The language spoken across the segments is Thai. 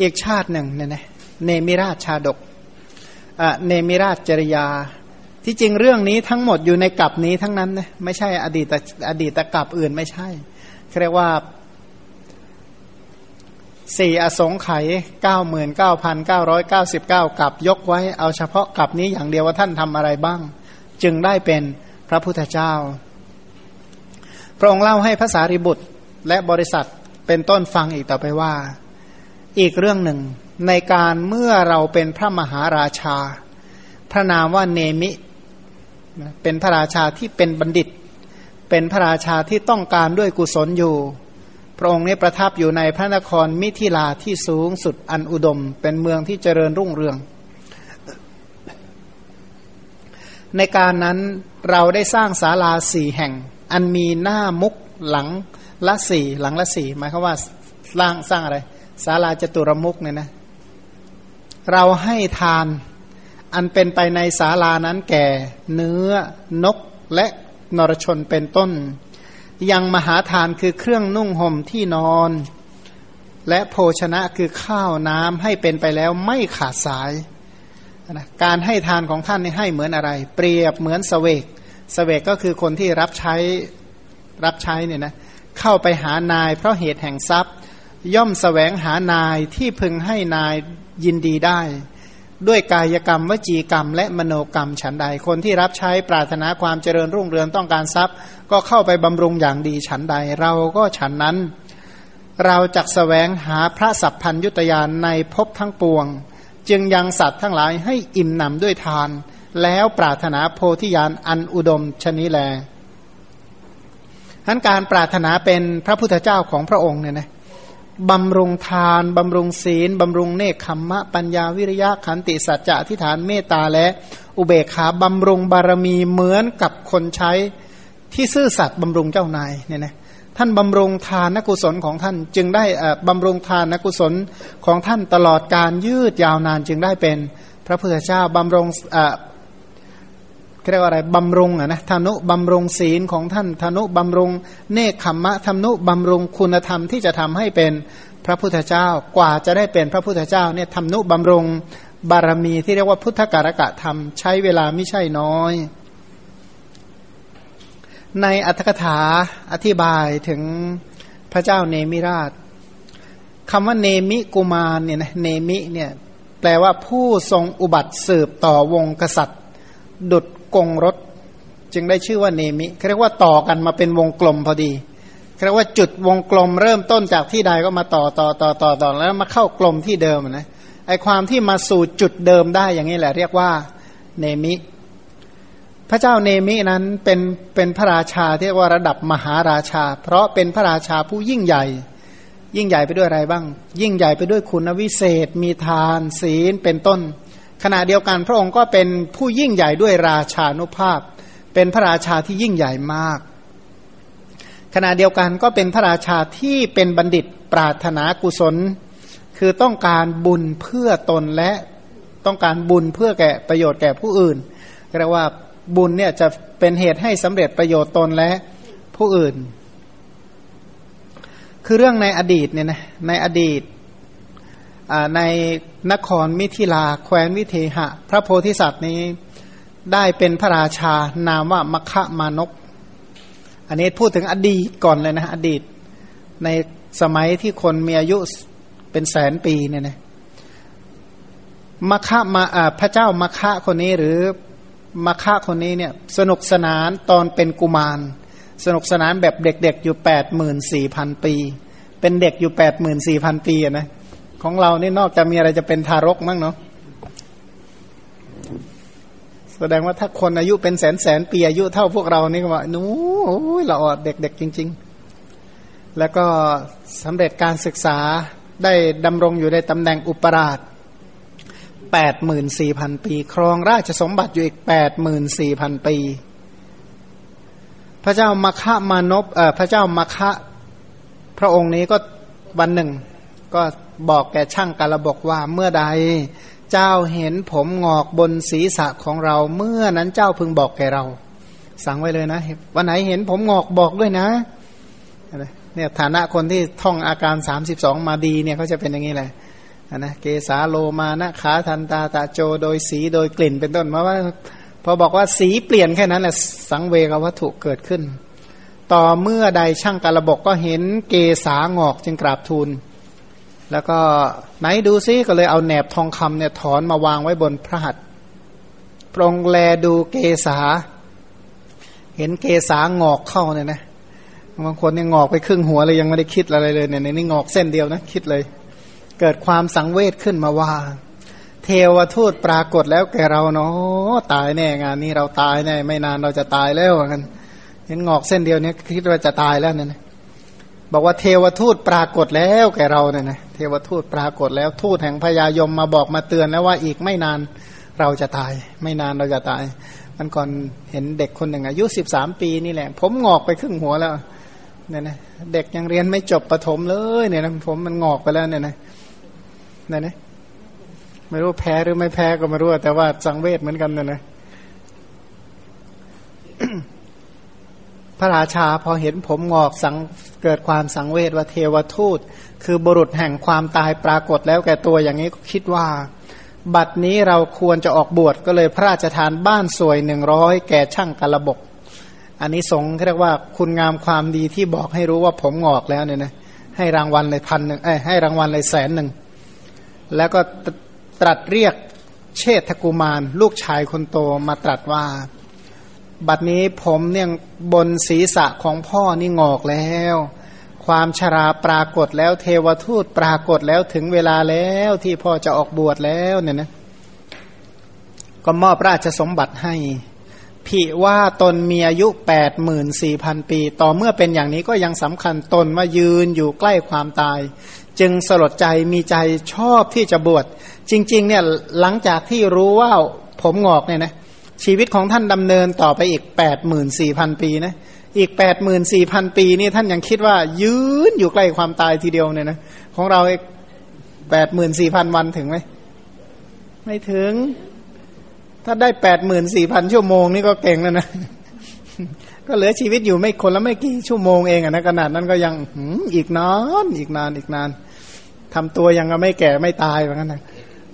อีกชาติหนึ่งเนี่ยนะเนมิราชชาดกเนมิราชจริยา ที่จริงเรื่องนี้ทั้งหมดอยู่ในกลับนี้ทั้งนั้นนะไม่ใช่อดีตอดีตกลับอื่นไม่ใช่เรียกว่าสี่อสงไขยเก้าหมื่นเก้าพันเก้าร้อยเก้าสิบเก้ากลับยกไว้เอาเฉพาะกลับนี้อย่างเดียวว่าท่านทำอะไรบ้าง จึงได้เป็นพระพุทธเจ้า พระองค์เล่าให้ภาษาริบุตรและบริษัทเป็นต้นฟังอีกต่อไปว่า อีกเรื่องหนึ่ง ในการเมื่อเราเป็นพระมหาราชา พระนามว่าเนมิ เป็นพระราชาที่เป็นบัณฑิต เป็นพระราชาที่ต้องการด้วยกุศลอยู่ พระองค์นี้ประทับอยู่ในพระนครมิถิลาที่สูงสุดอันอุดม เป็นเมืองที่เจริญรุ่งเรือง ในการนั้นเราได้สร้างศาลาสี่แห่ง อันมีหน้ามุกหลังละสี่หลังละสี่หมายความว่าสร้างสร้างอะไร ศาลาจตุรมุกเนี่ยนะ เราให้ทานอันเป็นไปในศาลานั้นแก่ เนื้อนกและนรชนเป็นต้น ยังมหาทานคือเครื่องนุ่งห่มที่นอน และโภชนะคือข้าวน้ำให้เป็นไปแล้วไม่ขาดสายนะการให้ทานของท่านนี่ให้เหมือนอะไร เปรียบเหมือนสเวกสเวกก็คือคนที่รับใช้รับใช้เนี่ยนะเข้าไปหานายเพราะเหตุแห่งทรัพย์ ย่อมสแสวงหานายที่พึงให้นายยินดีได้ ด้วยกายกรรมวจีกรรม และมโนกรรมฉันใด คนที่รับใช้ปรารถนาความเจริญรุ่งเรืองต้องการทรัพย์ ก็เข้าไปบำรุงอย่างดีฉันใด เราก็ฉันนั้น เราจักสแสวงหาพระสัพพัญยุตยานในภพทั้งปวง จึงยังสัตว์ทั้งหลายให้อิ่มหนำด้วยทาน แล้วปรารถนาโพธิญาณอันอุดมชนิแลทั้นการปรารถนาเป็นพระพุทธเจ้าของพระองค์เนี่ยนะ บำรุงทาน บำรุงศีล บำรุงเนคขมมะ ปัญญาวิริยะขันติสัจจะทิฏฐานเมตตาและอุเบกขาบำรุงบารมีเหมือนกับคนใช้ที่ซื่อสัตย์บำรุงเจ้านายเนี่ยนะท่านบำรุงทานนกุศลของท่านจึงได้บำรุงทานนกุศลของท่านตลอดการยืดยาวนานจึงได้เป็น พระพุทธเจ้าบำรุง เรียกว่าอะไรบำรุงอะนะธนุบำรุงศีลของท่านธนุบำรุงเนคขมมะธนุบำรุงคุณธรรมที่จะทำให้เป็นพระพุทธเจ้ากว่าจะได้เป็นพระพุทธเจ้าเนี่ยธนุบำรุงบารมีที่เรียกว่าพุทธการกะธรรม ใช้เวลาไม่ใช่น้อย ในอัตถกถาอธิบายถึงพระเจ้าเนมิราชคำว่าเนมิกุมารเนี่ยนะเนมิเนี่ยแปลว่าผู้ทรงอุบัติสืบต่อวงกษัตริย์ ดุด กงรถ จึงได้ชื่อว่าเนมิเรียกว่าต่อกันมาเป็นวงกลมพอดีเรียกว่าจุดวงกลมเริ่มต้นจากที่ใดก็มาต่อต่อต่อต่อต่อแล้วมาเข้ากลมที่เดิมนะไอความที่มาสู่จุดเดิมได้อย่างนี้แหละ เรียกว่าเนมิ พระเจ้าเนมินั้นเป็นเป็นพระราชาที่เรียกว่าระดับมหาราชา เพราะเป็นพระราชาผู้ยิ่งใหญ่ ยิ่งใหญ่ไปด้วยอะไรบ้าง ยิ่งใหญ่ไปด้วยคุณวิเศษ มีทาน ศีลเป็นต้น ขณะเดียวกันพระองค์ก็เป็นผู้ยิ่งใหญ่ด้วยราชานุภาพ เป็นพระราชาที่ยิ่งใหญ่มาก ขณะเดียวกันก็เป็นพระราชาที่เป็นบัณฑิตปรารถนากุศล คือต้องการบุญเพื่อตนและต้องการบุญเพื่อแก่ประโยชน์แก่ผู้อื่นเรียกว่าบุญเนี่ยจะเป็นเหตุให้สำเร็จประโยชน์ตนและผู้อื่น คือเรื่องในอดีตเนี่ยนะในอดีตใน นครมิถิลา แคว้นวิเทหะ พระโพธิสัตว์นี้ได้เป็นพระราชานามว่ามคะมานก อันนี้พูดถึงอดีตก่อนเลยนะอดีต ในสมัยที่คนมีอายุเป็นแสนปีเนี่ยนะมคะมาพระเจ้ามคะคนนี้หรือมคะคนนี้เนี่ยสนุกสนานตอนเป็นกุมาร สนุกสนานแบบเด็กๆอยู่แปดหมื่นสี่พันปี เป็นเด็กอยู่แปดหมื่นสี่พันปีนะ ของเรานี่นอกจากมีอะไรจะเป็นทารกมั้งเนาะแสดงว่าถ้าคนอายุเป็นแสนแสนปีอายุเท่าพวกเรานี่ก็ว่านู้เราอดเด็กๆจริง ๆ แล้วก็สำเร็จการศึกษาได้ดำรงอยู่ในตำแหน่งอุปราชแปดหมื่นสี่พันปี ครองราชสมบัติอยู่อีกแปดหมื่นสี่พันปี พระเจ้ามคะมานพเอ่อพระเจ้ามคะพระองค์นี้ก็วันหนึ่ง ก็ บอกแก่ช่างกาลบกว่าเมื่อใด เจ้าเห็นผมงอกบนศีรษะของเรา เมื่อนั้นเจ้าพึงบอกแก่เรา สั่งไว้เลยนะวันไหนเห็นผมงอกบอกด้วยนะเนี่ยฐานะคนที่ท่องอาการสามสิบสองมาดีเนี่ยเขาจะเป็นอย่างนี้แหละนะเกสาโลมานะขาทันตาตาโจโดยสีโดยกลิ่นเป็นต้นเพราะว่าพอบอกว่าสีเปลี่ยนแค่นั้นแหละสังเวกวัตถุเกิดขึ้น ต่อเมื่อใดช่างกระบกก็เห็นเกสางอกจึงกราบทูล แล้วก็ไหนดูซิก็เลยเอาแหนบทองคำเนี่ยถอนมาวางไว้บนพระหัตถ์ปรงแลดูเกสาเห็นเกสางอกเข้าเนี่ยนะบางคนเนี่ยงอกไปครึ่งหัวเลยยังไม่ได้คิดอะไรเลยเนี่ยนี่งอกเส้นเดียวนะคิดเลย เกิดความสังเวชขึ้นมาว่า เทวทูตปรากฏแล้วแกเราเนาะตายแน่งานนี้เราตายแน่ไม่นานเราจะตายแล้วกันเห็นงอกเส้นเดียวเนี้คิดว่าจะตายแล้วเนี่ย บอกว่าเทวทูตปรากฏแล้วแกเราเนี่ยนะเทวทูตปรากฏแล้วทูตแห่งพญายมมาบอกมาเตือนแล้วว่าอีกไม่นานเราจะตาย ไม่นานเราจะตาย มันก่อนเห็นเด็กคนหนึ่งอายุสิบสามปีนี่แหละ ผมงอกไปครึ่งหัวแล้วเนี่ยนะเด็กยังเรียนไม่จบประถมเลยเนี่ยนะผมมันงอกไปแล้วเนี่ยนะเนั่นนะไม่รู้แพ้หรือไม่แพ้ก็ไม่รู้แต่ว่าสังเวชเหมือนกันเนะนะพระราชาพอเห็นผมงอกสัง เกิดความสังเวชว่าเทวทูต คือบุรุษแห่งความตายปรากฏแล้วแก่ตัวอย่างนี้ก็คิดว่า บัดนี้เราควรจะออกบวชก็เลยพระราชทานบ้านสวยหนึ่งร้อยแก่ช่างกระบก อันนี้สงเรียกว่าคุณงามความดีที่บอกให้รู้ว่าผมงอกแล้วเนี่ยนะให้รางวัลเลยพันหนึ่งเอ้ให้รางวัลเลยแสนหนึ่งแล้วก็ตรัสเรียกเชษฐกุมาร ลูกชายคนโตมาตรัสว่า บัดนี้ผมเนี่ยบนศีรษะของพ่อนี่งอกแล้ว ความชราปรากฏแล้วเทวทูตปรากฏแล้วถึงเวลาแล้วที่พ่อจะออกบวชแล้วเนี่ยนะก็มอบราชสมบัติให้ผิว่าตนมีอายุแปดหมื่นสี่พันปี ต่อเมื่อเป็นอย่างนี้ก็ยังสำคัญตนว่ายืนอยู่ใกล้ความตาย จึงสลดใจมีใจชอบที่จะบวชจริง ๆ เนี่ยหลังจากที่รู้ว่าผมงอกเนี่ยนะ ชีวิตของท่านดำเนินต่อไปอีกแปดหมื่นสี่พันปีนะอีกแปดหมื่นสี่พันปีนี่ท่านยังคิดว่ายืนอยู่ใกล้ความตายทีเดียวเนี่ยนะของเราอีกแปดหมื่นสี่พันวันถึงไหมไม่ถึง ถ้าได้แปดหมื่นสี่พันชั่วโมงนี่ก็เก่งแล้วนะก็เหลือชีวิตอยู่ไม่คนละไม่กี่ชั่วโมงเองอะนะขนาดนั้นก็ยังอีกนานอีกนานอีกนานทำตัวยังไม่แก่ไม่ตายเหมือนกันนะ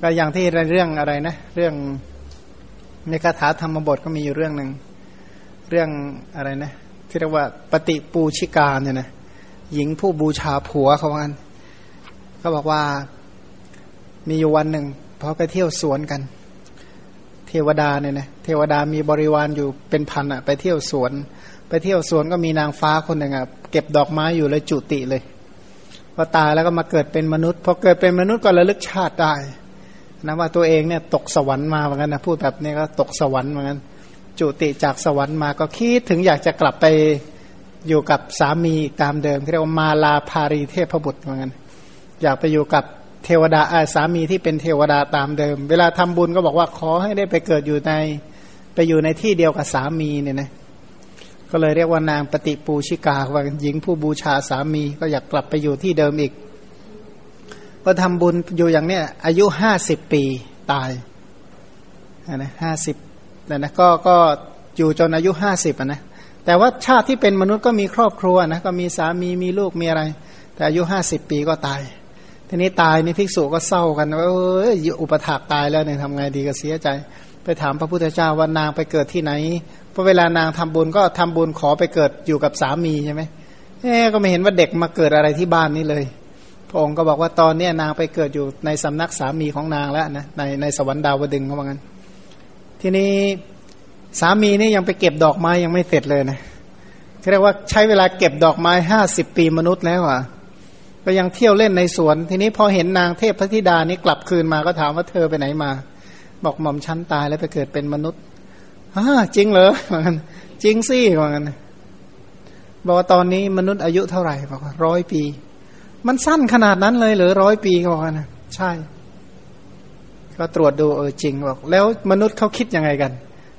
ก็อย่างที่เรื่องอะไรนะ เรื่อง ในคาถาธรรมบทก็มีอยู่เรื่องหนึ่งเรื่องอะไรนะที่เรียกว่าปฏิปูชิกาเนี่ยนะหญิงผู้บูชาผัวเขาว่ากันเขาบอกว่ามีอยู่วันหนึ่งพอไปเที่ยวสวนกัน เทวดาเนี่ยนะเทวดามีบริวารอยู่เป็นพันอะไปเที่ยวสวน ไปเที่ยวสวนก็มีนางฟ้าคนหนึ่งอะเก็บดอกไม้อยู่เลยจุติเลยพอตายแล้วก็มาเกิดเป็นมนุษย์พอเกิดเป็นมนุษย์ก็ระลึกชาติได้ นะว่าตัวเองเนี่ยตกสวรรค์มาเหมือนกันนะพูดแบบนี้ก็ตกสวรรค์เหมือนกันจุติจากสวรรค์มาก็คิดถึงอยากจะกลับไปอยู่กับสามีตามเดิมเรียกว่ามาลาภารีเทพบุตรเหมือนกันอยากไปอยู่กับเทวดาอาสามีที่เป็นเทวดาตามเดิม เวลาทำบุญก็บอกว่าขอให้ได้ไปเกิดอยู่ในไปอยู่ในที่เดียวกับสามีเนี่ยนะก็เลยเรียกว่านางปฏิปูชิกาว่าหญิงผู้บูชาสามีก็อยากกลับไปอยู่ที่เดิมอีก ก็ทำบุญอยู่อย่างเนี้ยอายุห้าสิบปีตายนะห้าสิบนะนะก็ก็อยู่จนอายุห้าสิบนะแต่ว่าชาติที่เป็นมนุษย์ก็มีครอบครัวนะก็มีสามีมีลูกมีอะไร แต่อายุห้าสิบปีก็ตาย ทีนี้ตายนี่ภิกษุก็เศร้ากันว่าเอออุปถากตายแล้วเนี่ยทำไงดีก็เสียใจ ไปถามพระพุทธเจ้าว่านางไปเกิดที่ไหนพอเวลานางทำบุญก็ทำบุญขอไปเกิดอยู่กับสามีใช่ไหมเอ๊ก็ไม่เห็นว่าเด็กมาเกิดอะไรที่บ้านนี่เลย พระองค์ก็บอกว่าตอนนี้นางไปเกิดอยู่ในสำนักสามีของนางแล้วนะในในสวรรค์ดาวดึงเขาบอกงั้น ทีนี้สามีนี่ยังไปเก็บดอกไม้ยังไม่เสร็จเลยนะเรียกว่าใช้เวลาเก็บดอกไม้ห้าสิบปีมนุษย์แล้วอะก็ยังเที่ยวเล่นในสวน ทีนี้พอเห็นนางเทพพธิดานี้กลับคืนมาก็ถามว่าเธอไปไหนมา บอกหม่อมชั้นตายแล้วไปเกิดเป็นมนุษย์ฮ่าจริงเหรอเหมือนกันจริงสิเหมือนกันบอกว่าตอนนี้มนุษย์อายุเท่าไหร่บอกว่าร้อยปี มันสั้นขนาดนั้นเลยหรือร้อยปีเขาอกนะใช่ ก็ตรวจดูเออจริงบอกแล้วมนุษย์เขาคิดยังไงกัน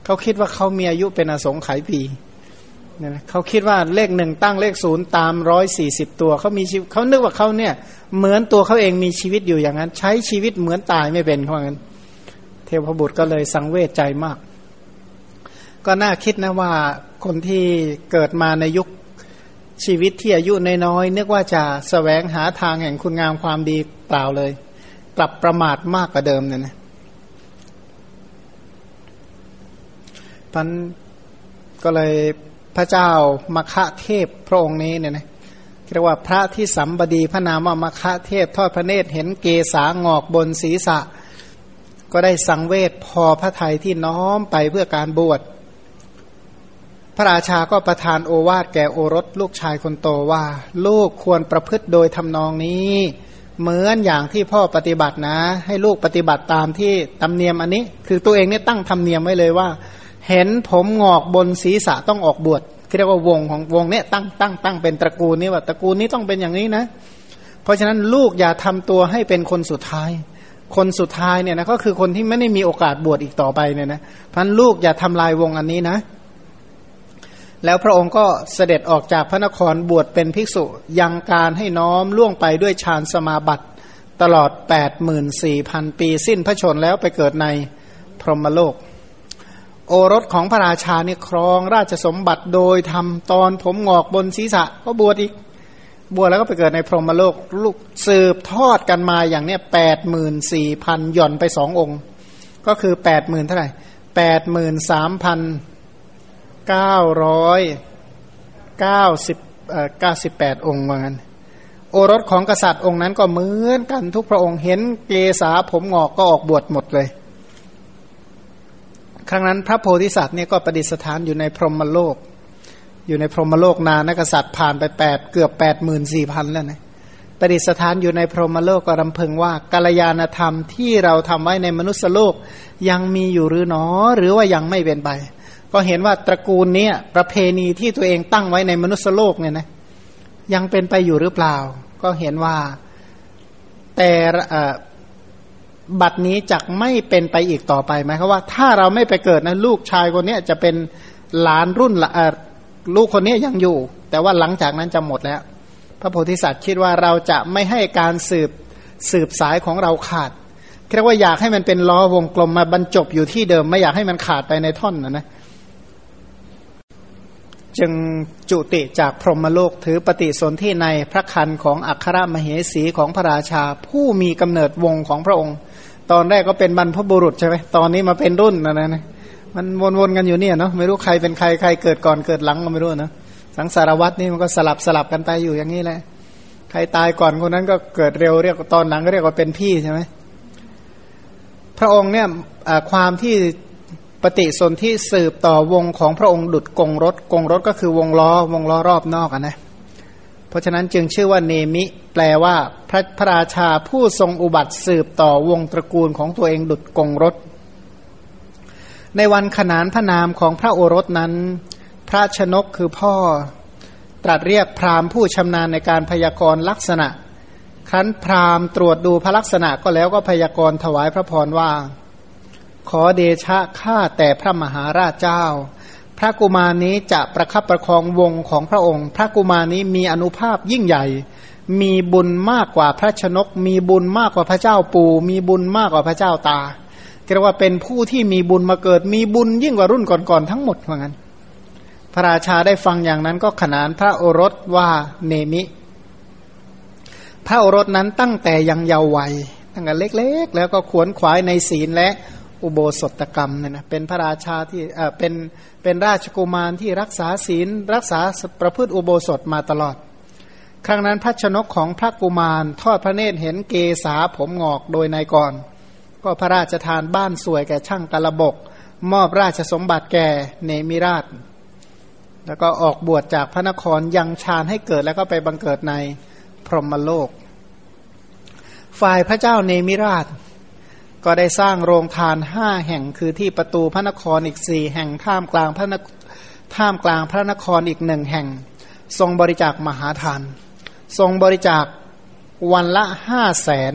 เขาคิดว่าเขามีอายุเป็นอสงไขยปีเนี่ยเขาคิดว่าเลขหนึ่งตั้งเลขศูนย์ตามร้อยสี่สิบตัวเขามีชีวิตเขานึกว่าเขาเนี่ย เหมือนตัวเขาเองมีชีวิตอยู่อย่างนั้น ใช้ชีวิตเหมือนตายไม่เป็นเพราะงั้น เทพบุตรก็เลยสังเวชใจมาก ก็น่าคิดนะว่าคนที่เกิดมาในยุค ชีวิตที่อายุน้อยๆนึกว่าจะสแสวงหาทางแห่งคุณงามความดีเปล่าเลย กลับประมาทมากกว่าเดิมเนี่ยนะพันก็เลยพระเจ้ามคะเทพพระองค์นี้เนี่ยนะเรียกว่าพระที่สัมบดีพระนามว่ามคะเทพทอดพระเนตรเห็นเกษางอกบนศีรษะ ก็ได้สังเวชพอพระไทยที่น้อมไปเพื่อการบวช พระราชาก็ประทานโอวาทแก่โอรสลูกชายคนโตว่า ลูกควรประพฤติโดยทำนองนี้ เหมือนอย่างที่พ่อปฏิบัตินะ ให้ลูกปฏิบัติตามที่ตำเนียมอันนี้ คือตัวเองเนี่ยตั้งธรรมเนียมไว้เลยว่า เห็นผมงอกบนศีรษะต้องออกบวชเรียกว่าวงของวงเนี้ยตั้งตั้งตั้งเป็นตระกูลนี้ว่าตระกูลนี้ต้องเป็นอย่างนี้นะ เพราะฉะนั้นลูกอย่าทำตัวให้เป็นคนสุดท้าย คนสุดท้ายเนี่ยนะก็คือคนที่ไม่ได้มีโอกาสบวชอีกต่อไปเนี่ยนะพันลูกอย่าทำลายวงอันนี้นะ แล้วพระองค์ก็เสด็จออกจากพระนครบวชเป็นภิกษุยังการให้น้อมล่วงไปด้วยฌานสมาบัติตลอด 84,000 ปีสิ้นพระชนแล้วไปเกิดในพรหมโลก โอรสของพระราชานี่ครองราชสมบัติโดยทำตอนผมงอกบนศีรษะก็บวชอีก บวชแล้วก็ไปเกิดในพรหมโลกลูกสืบทอดกันมาอย่างเนี้ยแปดหมื่นสี่พันหย่อนไปสององค์ ก็คือแปดหมื่นเท่าไหร่แปดหมื่นสามพัน เก้าร้อยเก้าสิบเก้าสิบแปดองค์ว่างั้นโอรสของกษัตริย์องค์นั้นก็เหมือนกันทุกพระองค์เห็นเกษาผมงอกก็ออกบวชหมดเลย ครั้งนั้นพระโพธิสัตว์เนี่ยก็ประดิษฐานอยู่ในพรหมโลก อยู่ในพรหมโลกนานนักษัตริย์ผ่านไปแปดเกือบแปดหมื่นสี่พันแล้วนะประดิษฐานอยู่ในพรหมโลกก็รำพึงว่ากาลยานธรรมที่เราทำไว้ในมนุษยโลกยังมีอยู่หรือหนอ หรือว่ายังไม่เป็นไป ก็เห็นว่าตระกูลนี้ประเพณีที่ตัวเองตั้งไว้ในมนุษยโลกเนี่ยนะยังเป็นไปอยู่หรือเปล่า ก็เห็นว่าแต่บัดนี้จักไม่เป็นไปอีกต่อไปไหมครับว่า ถ้าเราไม่ไปเกิดนะลูกชายคนนี้จะเป็นหลานรุ่นลูกคนนี้ยังอยู่ แต่ว่าหลังจากนั้นจะหมดแล้ว พระโพธิสัตว์คิดว่าเราจะไม่ให้การสืบสืบสายของเราขาดเรียกว่าอยากให้มันเป็นล้อวงกลมมาบรรจบอยู่ที่เดิม ไม่อยากให้มันขาดไปในท่อนนะนะ จึงจุติจากพรหมโลกถือปฏิสนธิในพระคันของอัครมเหสีของพระราชา ผู้มีกำเนิดวงของพระองค์ ตอนแรกก็เป็นบรรพบุรุษใช่ไหมตอนนี้มาเป็นรุ่นนะนะมันวนๆกันอยู่เนี่ยเนาะไม่รู้ใครเป็นใครใครเกิดก่อนเกิดหลังก็ไม่รู้นะสังสารวัตนี่มันก็สลับสลับกันไปอยู่อย่างนี้แหละใครตายก่อนคนนั้นก็เกิดเร็วเรียกตอนหลังก็เรียกว่าเป็นพี่ใช่ไหมพระองค์เนี่ยความที่ ปฏิสนธิสืบต่อวงของพระองค์ดุดกงรถกงรถก็คือวงล้อวงล้อรอบนอกนะเพราะฉะนั้นจึงชื่อว่าเนมิ แปลว่าพระพระราชาผู้ทรงอุบัติสืบต่อวงตระกูลของตัวเองดุดกงรถ ในวันขนานพระนามของพระโอรสนั้น พระชนกคือพ่อ ตรัสเรียกพราหมณ์ผู้ชำนาญในการพยากรณ์ลักษณะ ครั้นพราหมณ์ตรวจดูพระลักษณะก็แล้วก็พยากรณ์ถวายพระพรว่า ขอเดชะข้าแต่พระมหาราชเจ้า พระกุมารนี้จะประคับประคองวงของพระองค์ พระกุมารนี้มีอนุภาพยิ่งใหญ่ มีบุญมากกว่าพระชนก มีบุญมากกว่าพระเจ้าปู่ มีบุญมากกว่าพระเจ้าตาเรียกว่าเป็นผู้ที่มีบุญมาเกิด มีบุญยิ่งกว่ารุ่นก่อนๆทั้งหมดเหมือนกันพระราชาได้ฟังอย่างนั้นก็ขนานพระโอรสว่าเนมิ พระโอรสนั้นตั้งแต่ยังเยาว์วัยตั้งแต่เล็ก ๆ แล้วก็ขวนขวายในศีลและ อุโบสถกรรมเนี่ยนะเป็นพระราชาที่เออเป็นเป็นราชกุมารที่รักษาศีล รักษาประพฤติอุโบสถมาตลอด ครั้งนั้นพระชนกของพระกุมารทอดพระเนตรเห็นเกษาผมงอกโดยนายก่อน ก็พระราชทานบ้านสวยแก่ช่างกระบก มอบราชสมบัติแก่เนมิราช แล้วก็ออกบวชจากพระนครยังฌานให้เกิดแล้วก็ไปบังเกิดในพรหมโลก ฝ่ายพระเจ้าเนมิราช ก็ได้สร้างโรงทานห้าแห่งคือที่ประตูพระนครอีกสี่แห่งท่ามกลางพระนท่ามกลางพระนครอีกหนึ่งแห่ง ทรงบริจาคมหาทาน ทรงบริจาควันละห้าแสน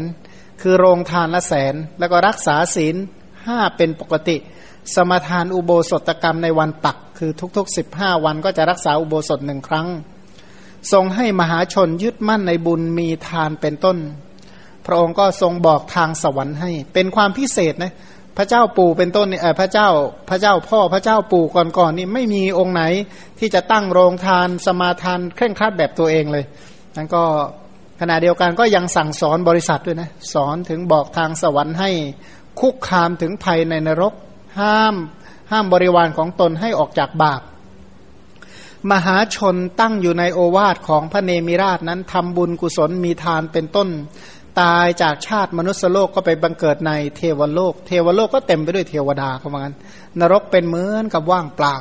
คือโรงทานละแสน แล้วก็รักษาศีลห้าเป็นปกติ สมทานอุโบสถกรรมในวันตัก คือทุกๆสิบห้าวันก็จะรักษาอุโบสถหนึ่งครั้ง ทรงให้มหาชนยึดมั่นในบุญมีทานเป็นต้น พระองค์ก็ทรงบอกทางสวรรค์ให้ เป็นความพิเศษนะพระเจ้าปู่เป็นต้นเนี่ยพระเจ้าพระเจ้าพ่อพระเจ้าปู่ก่อนๆนี่ไม่มีองค์ไหนที่จะตั้งโรงทานสมาทานเคร่งครัดแบบตัวเองเลยนั้นก็ขณะเดียวกันก็ยังสั่งสอนบริษัทด้วยนะสอนถึงบอกทางสวรรค์ให้คุกคามถึงภัยในนรก ห้าม ห้ามบริวารของตนให้ออกจากบาป มหาชนตั้งอยู่ในโอวาทของพระเนมิราชนั้นทำบุญกุศลมีทานเป็นต้น ตายจากชาติมนุษยโลกก็ไปบังเกิดในเทวโลก เทวโลกก็เต็มไปด้วยเทวดาเขาบอกงั้น นรกเป็นเหมือนกับว่างเปล่า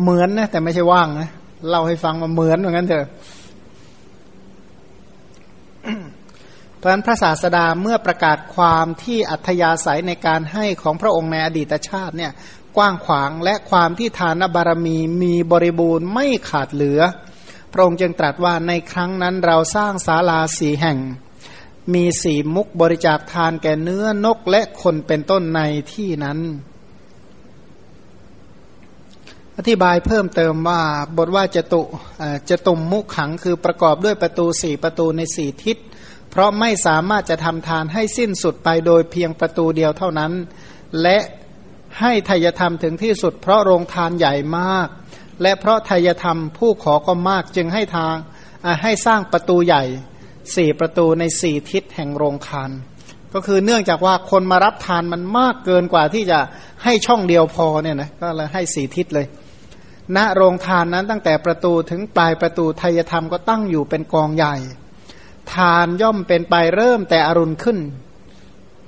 เหมือนนะแต่ไม่ใช่ว่างนะเล่าให้ฟังมาเหมือนเหมือนกันเถอะเพราะฉะนั้นพระศาสดาเมื่อประกาศความที่อัธยาศัยในการให้ของพระองค์ในอดีตชาติเนี่ยกว้างขวางและความที่ทานบารมีมีบริบูรณ์ไม่ขาดเหลือ พระองค์จึงตรัสว่าในครั้งนั้นเราสร้างศาลาสีแห่ง มีสีมุกบริจาคทานแก่เนื้อนกและคนเป็นต้นในที่นั้น อธิบายเพิ่มเติมว่าบทว่าจะตุจะตุ่มมุขขังคือประกอบด้วยประตูสี่ประตูในสี่ทิศ เพราะไม่สามารถจะทำทานให้สิ้นสุดไปโดยเพียงประตูเดียวเท่านั้น และให้ทายธรรมถึงที่สุด เพราะโรงทานใหญ่มาก และเพราะทายธรรมผู้ขอก็มากจึงให้ทางให้สร้างประตูใหญ่ สี่ประตูในสี่ทิศแห่งโรงทาน ก็คือเนื่องจากว่าคนมารับทานมันมากเกินกว่าที่จะให้ช่องเดียวพอเนี่ยนะก็เลยให้สี่ทิศเลย ณโรงทานนั้นตั้งแต่ประตูถึงปลายประตูไทยธรรมก็ตั้งอยู่เป็นกองใหญ่ ทานย่อมเป็นไปเริ่มแต่อรุณขึ้น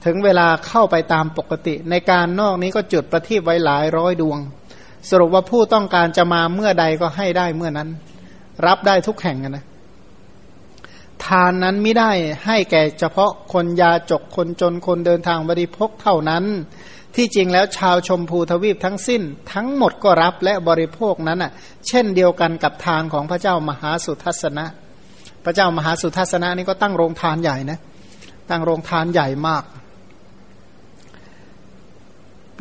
ถึงเวลาเข้าไปตามปกติ ในการนอกนี้ก็จุดประทีปไว้หลายร้อยดวง สรุปว่าผู้ต้องการจะมาเมื่อใดก็ให้ได้เมื่อนั้น รับได้ทุกแห่งนะ ทานนั้นไม่ได้ให้แก่เฉพาะคนยาจกคนจนคนเดินทางบริพกเท่านั้น ที่จริงแล้วชาวชมพูทวีปทั้งสิ้น ทั้งหมดก็รับและบริโภคนั้นอะ เช่นเดียวกันกับทานของพระเจ้ามหาสุทัศนะ พระเจ้ามหาสุทัศนะนี่ก็ตั้งโรงทานใหญ่นะ ตั้งโรงทานใหญ่มาก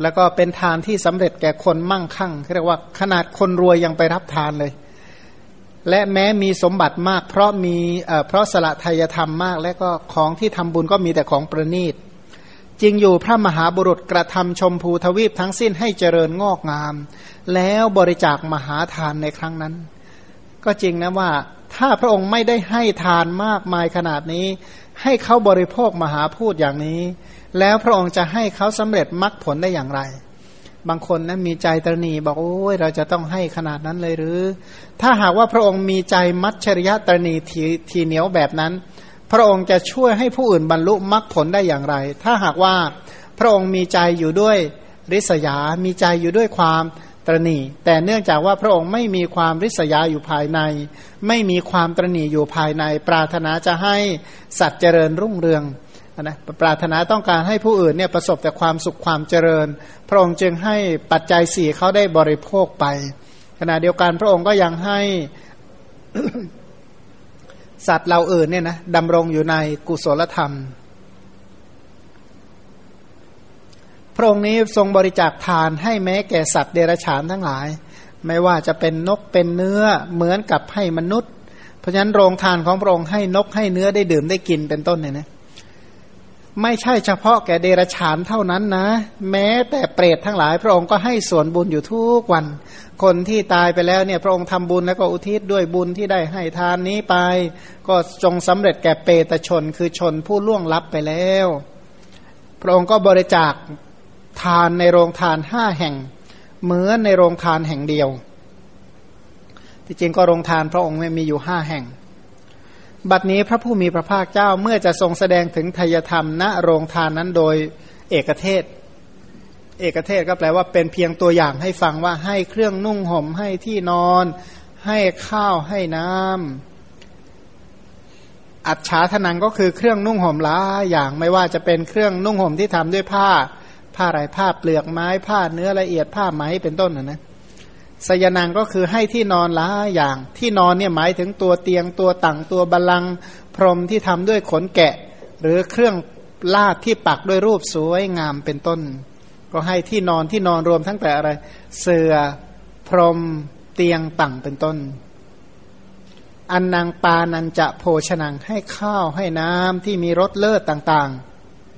แล้วก็เป็นทานที่สำเร็จแก่คนมั่งคั่งเรียกว่าขนาดคนรวยยังไปรับทานเลย และแม้มีสมบัติมาก เพราะมีเพราะสละทายธรรมมาก และก็ของที่ทำบุญก็มีแต่ของประณีตจริงอยู่พระมหาบุรุษกระทำชมพูทวีปทั้งสิ้นให้เจริญงอกงาม แล้วบริจาคมหาทานในครั้งนั้น ก็จริงนะว่าถ้าพระองค์ไม่ได้ให้ทานมากมายขนาดนี้ ให้เขาบริโภคมหาพูดอย่างนี้ แล้วพระองค์จะให้เขาสำเร็จมรรคผลได้อย่างไร บางคนนะมีใจตรณีบอกโอ้ยเราจะต้องให้ขนาดนั้นเลยหรือ ถ้าหากว่าพระองค์มีใจมัจฉริยะตรณีทีทีเหนียวแบบนั้น พระองค์จะช่วยให้ผู้อื่นบรรลุมรรคผลได้อย่างไร ถ้าหากว่าพระองค์มีใจอยู่ด้วยริษยา มีใจอยู่ด้วยความตรณีแต่เนื่องจากว่าพระองค์ไม่มีความริษยาอยู่ภายใน ไม่มีความตรณีอยู่ภายใน ปรารถนาจะให้สัตว์เจริญรุ่งเรือง นะปรารถนาต้องการให้ผู้อื่นเนี่ยประสบแต่ความสุขความเจริญ พระองค์จึงให้ปัจจัยสี่เขาได้บริโภคไป ขณะเดียวกันพระองค์ก็ยังให้สัตว์เราอื่นเนี่ยนะดำรงอยู่ในกุศลธรรม พระองค์นี้ทรงบริจาคทานให้แม้แก่สัตว์เดรัจฉานทั้งหลาย ไม่ว่าจะเป็นนกเป็นเนื้อเหมือนกับให้มนุษย์ เพราะฉะนั้นโรงทานของพระองค์ให้นกให้เนื้อได้ดื่มได้กินเป็นต้นเนี่ยนะ ไม่ใช่เฉพาะแก่เดรฉานเท่านั้นนะ แม้แต่เปรตทั้งหลาย พระองค์ก็ให้ส่วนบุญอยู่ทุกวัน คนที่ตายไปแล้วเนี่ยพระองค์ทำบุญแล้วก็อุทิศด้วยบุญที่ได้ให้ทานนี้ไป ก็จงสำเร็จแก่เปตชนคือชนผู้ล่วงลับไปแล้ว พระองค์ก็บริจาคทานในโรงทานห้าแห่ง เหมือนในโรงทานแห่งเดียวที่จริงก็โรงทานพระองค์ไม่มีอยู่ห้าแห่ง บัดนี้พระผู้มีพระภาคเจ้าเมื่อจะทรงแสดงถึงทยธรรมณโรงทานนั้นโดยเอกเทศ เอกเทศก็แปลว่าเป็นเพียงตัวอย่างให้ฟังว่าให้เครื่องนุ่งห่มให้ที่นอน ให้ข้าวให้น้ำอัจฉาทนังก็คือเครื่องนุ่งห่มล้าอย่างไม่ว่าจะเป็นเครื่องนุ่งห่มที่ทำด้วยผ้า ผ้าไรผ้าเปลือกไม้ผ้าเนื้อละเอียดผ้าไหมเป็นต้นนะนะ สยนังก็คือให้ที่นอนล้าอย่าง ที่นอนเนี่ยหมายถึงตัวเตียงตัวตั่งตัวบัลลังพรมที่ทำด้วยขนแกะ หรือเครื่องลาดที่ปักด้วยรูปสวยงามเป็นต้น ก็ให้ที่นอนที่นอนรวมทั้งแต่อะไร เสือพรมเตียงตั่งเป็นต้น อันนางปานันจะโภชนังให้ข้าวให้น้ำที่มีรสเลิศต่าง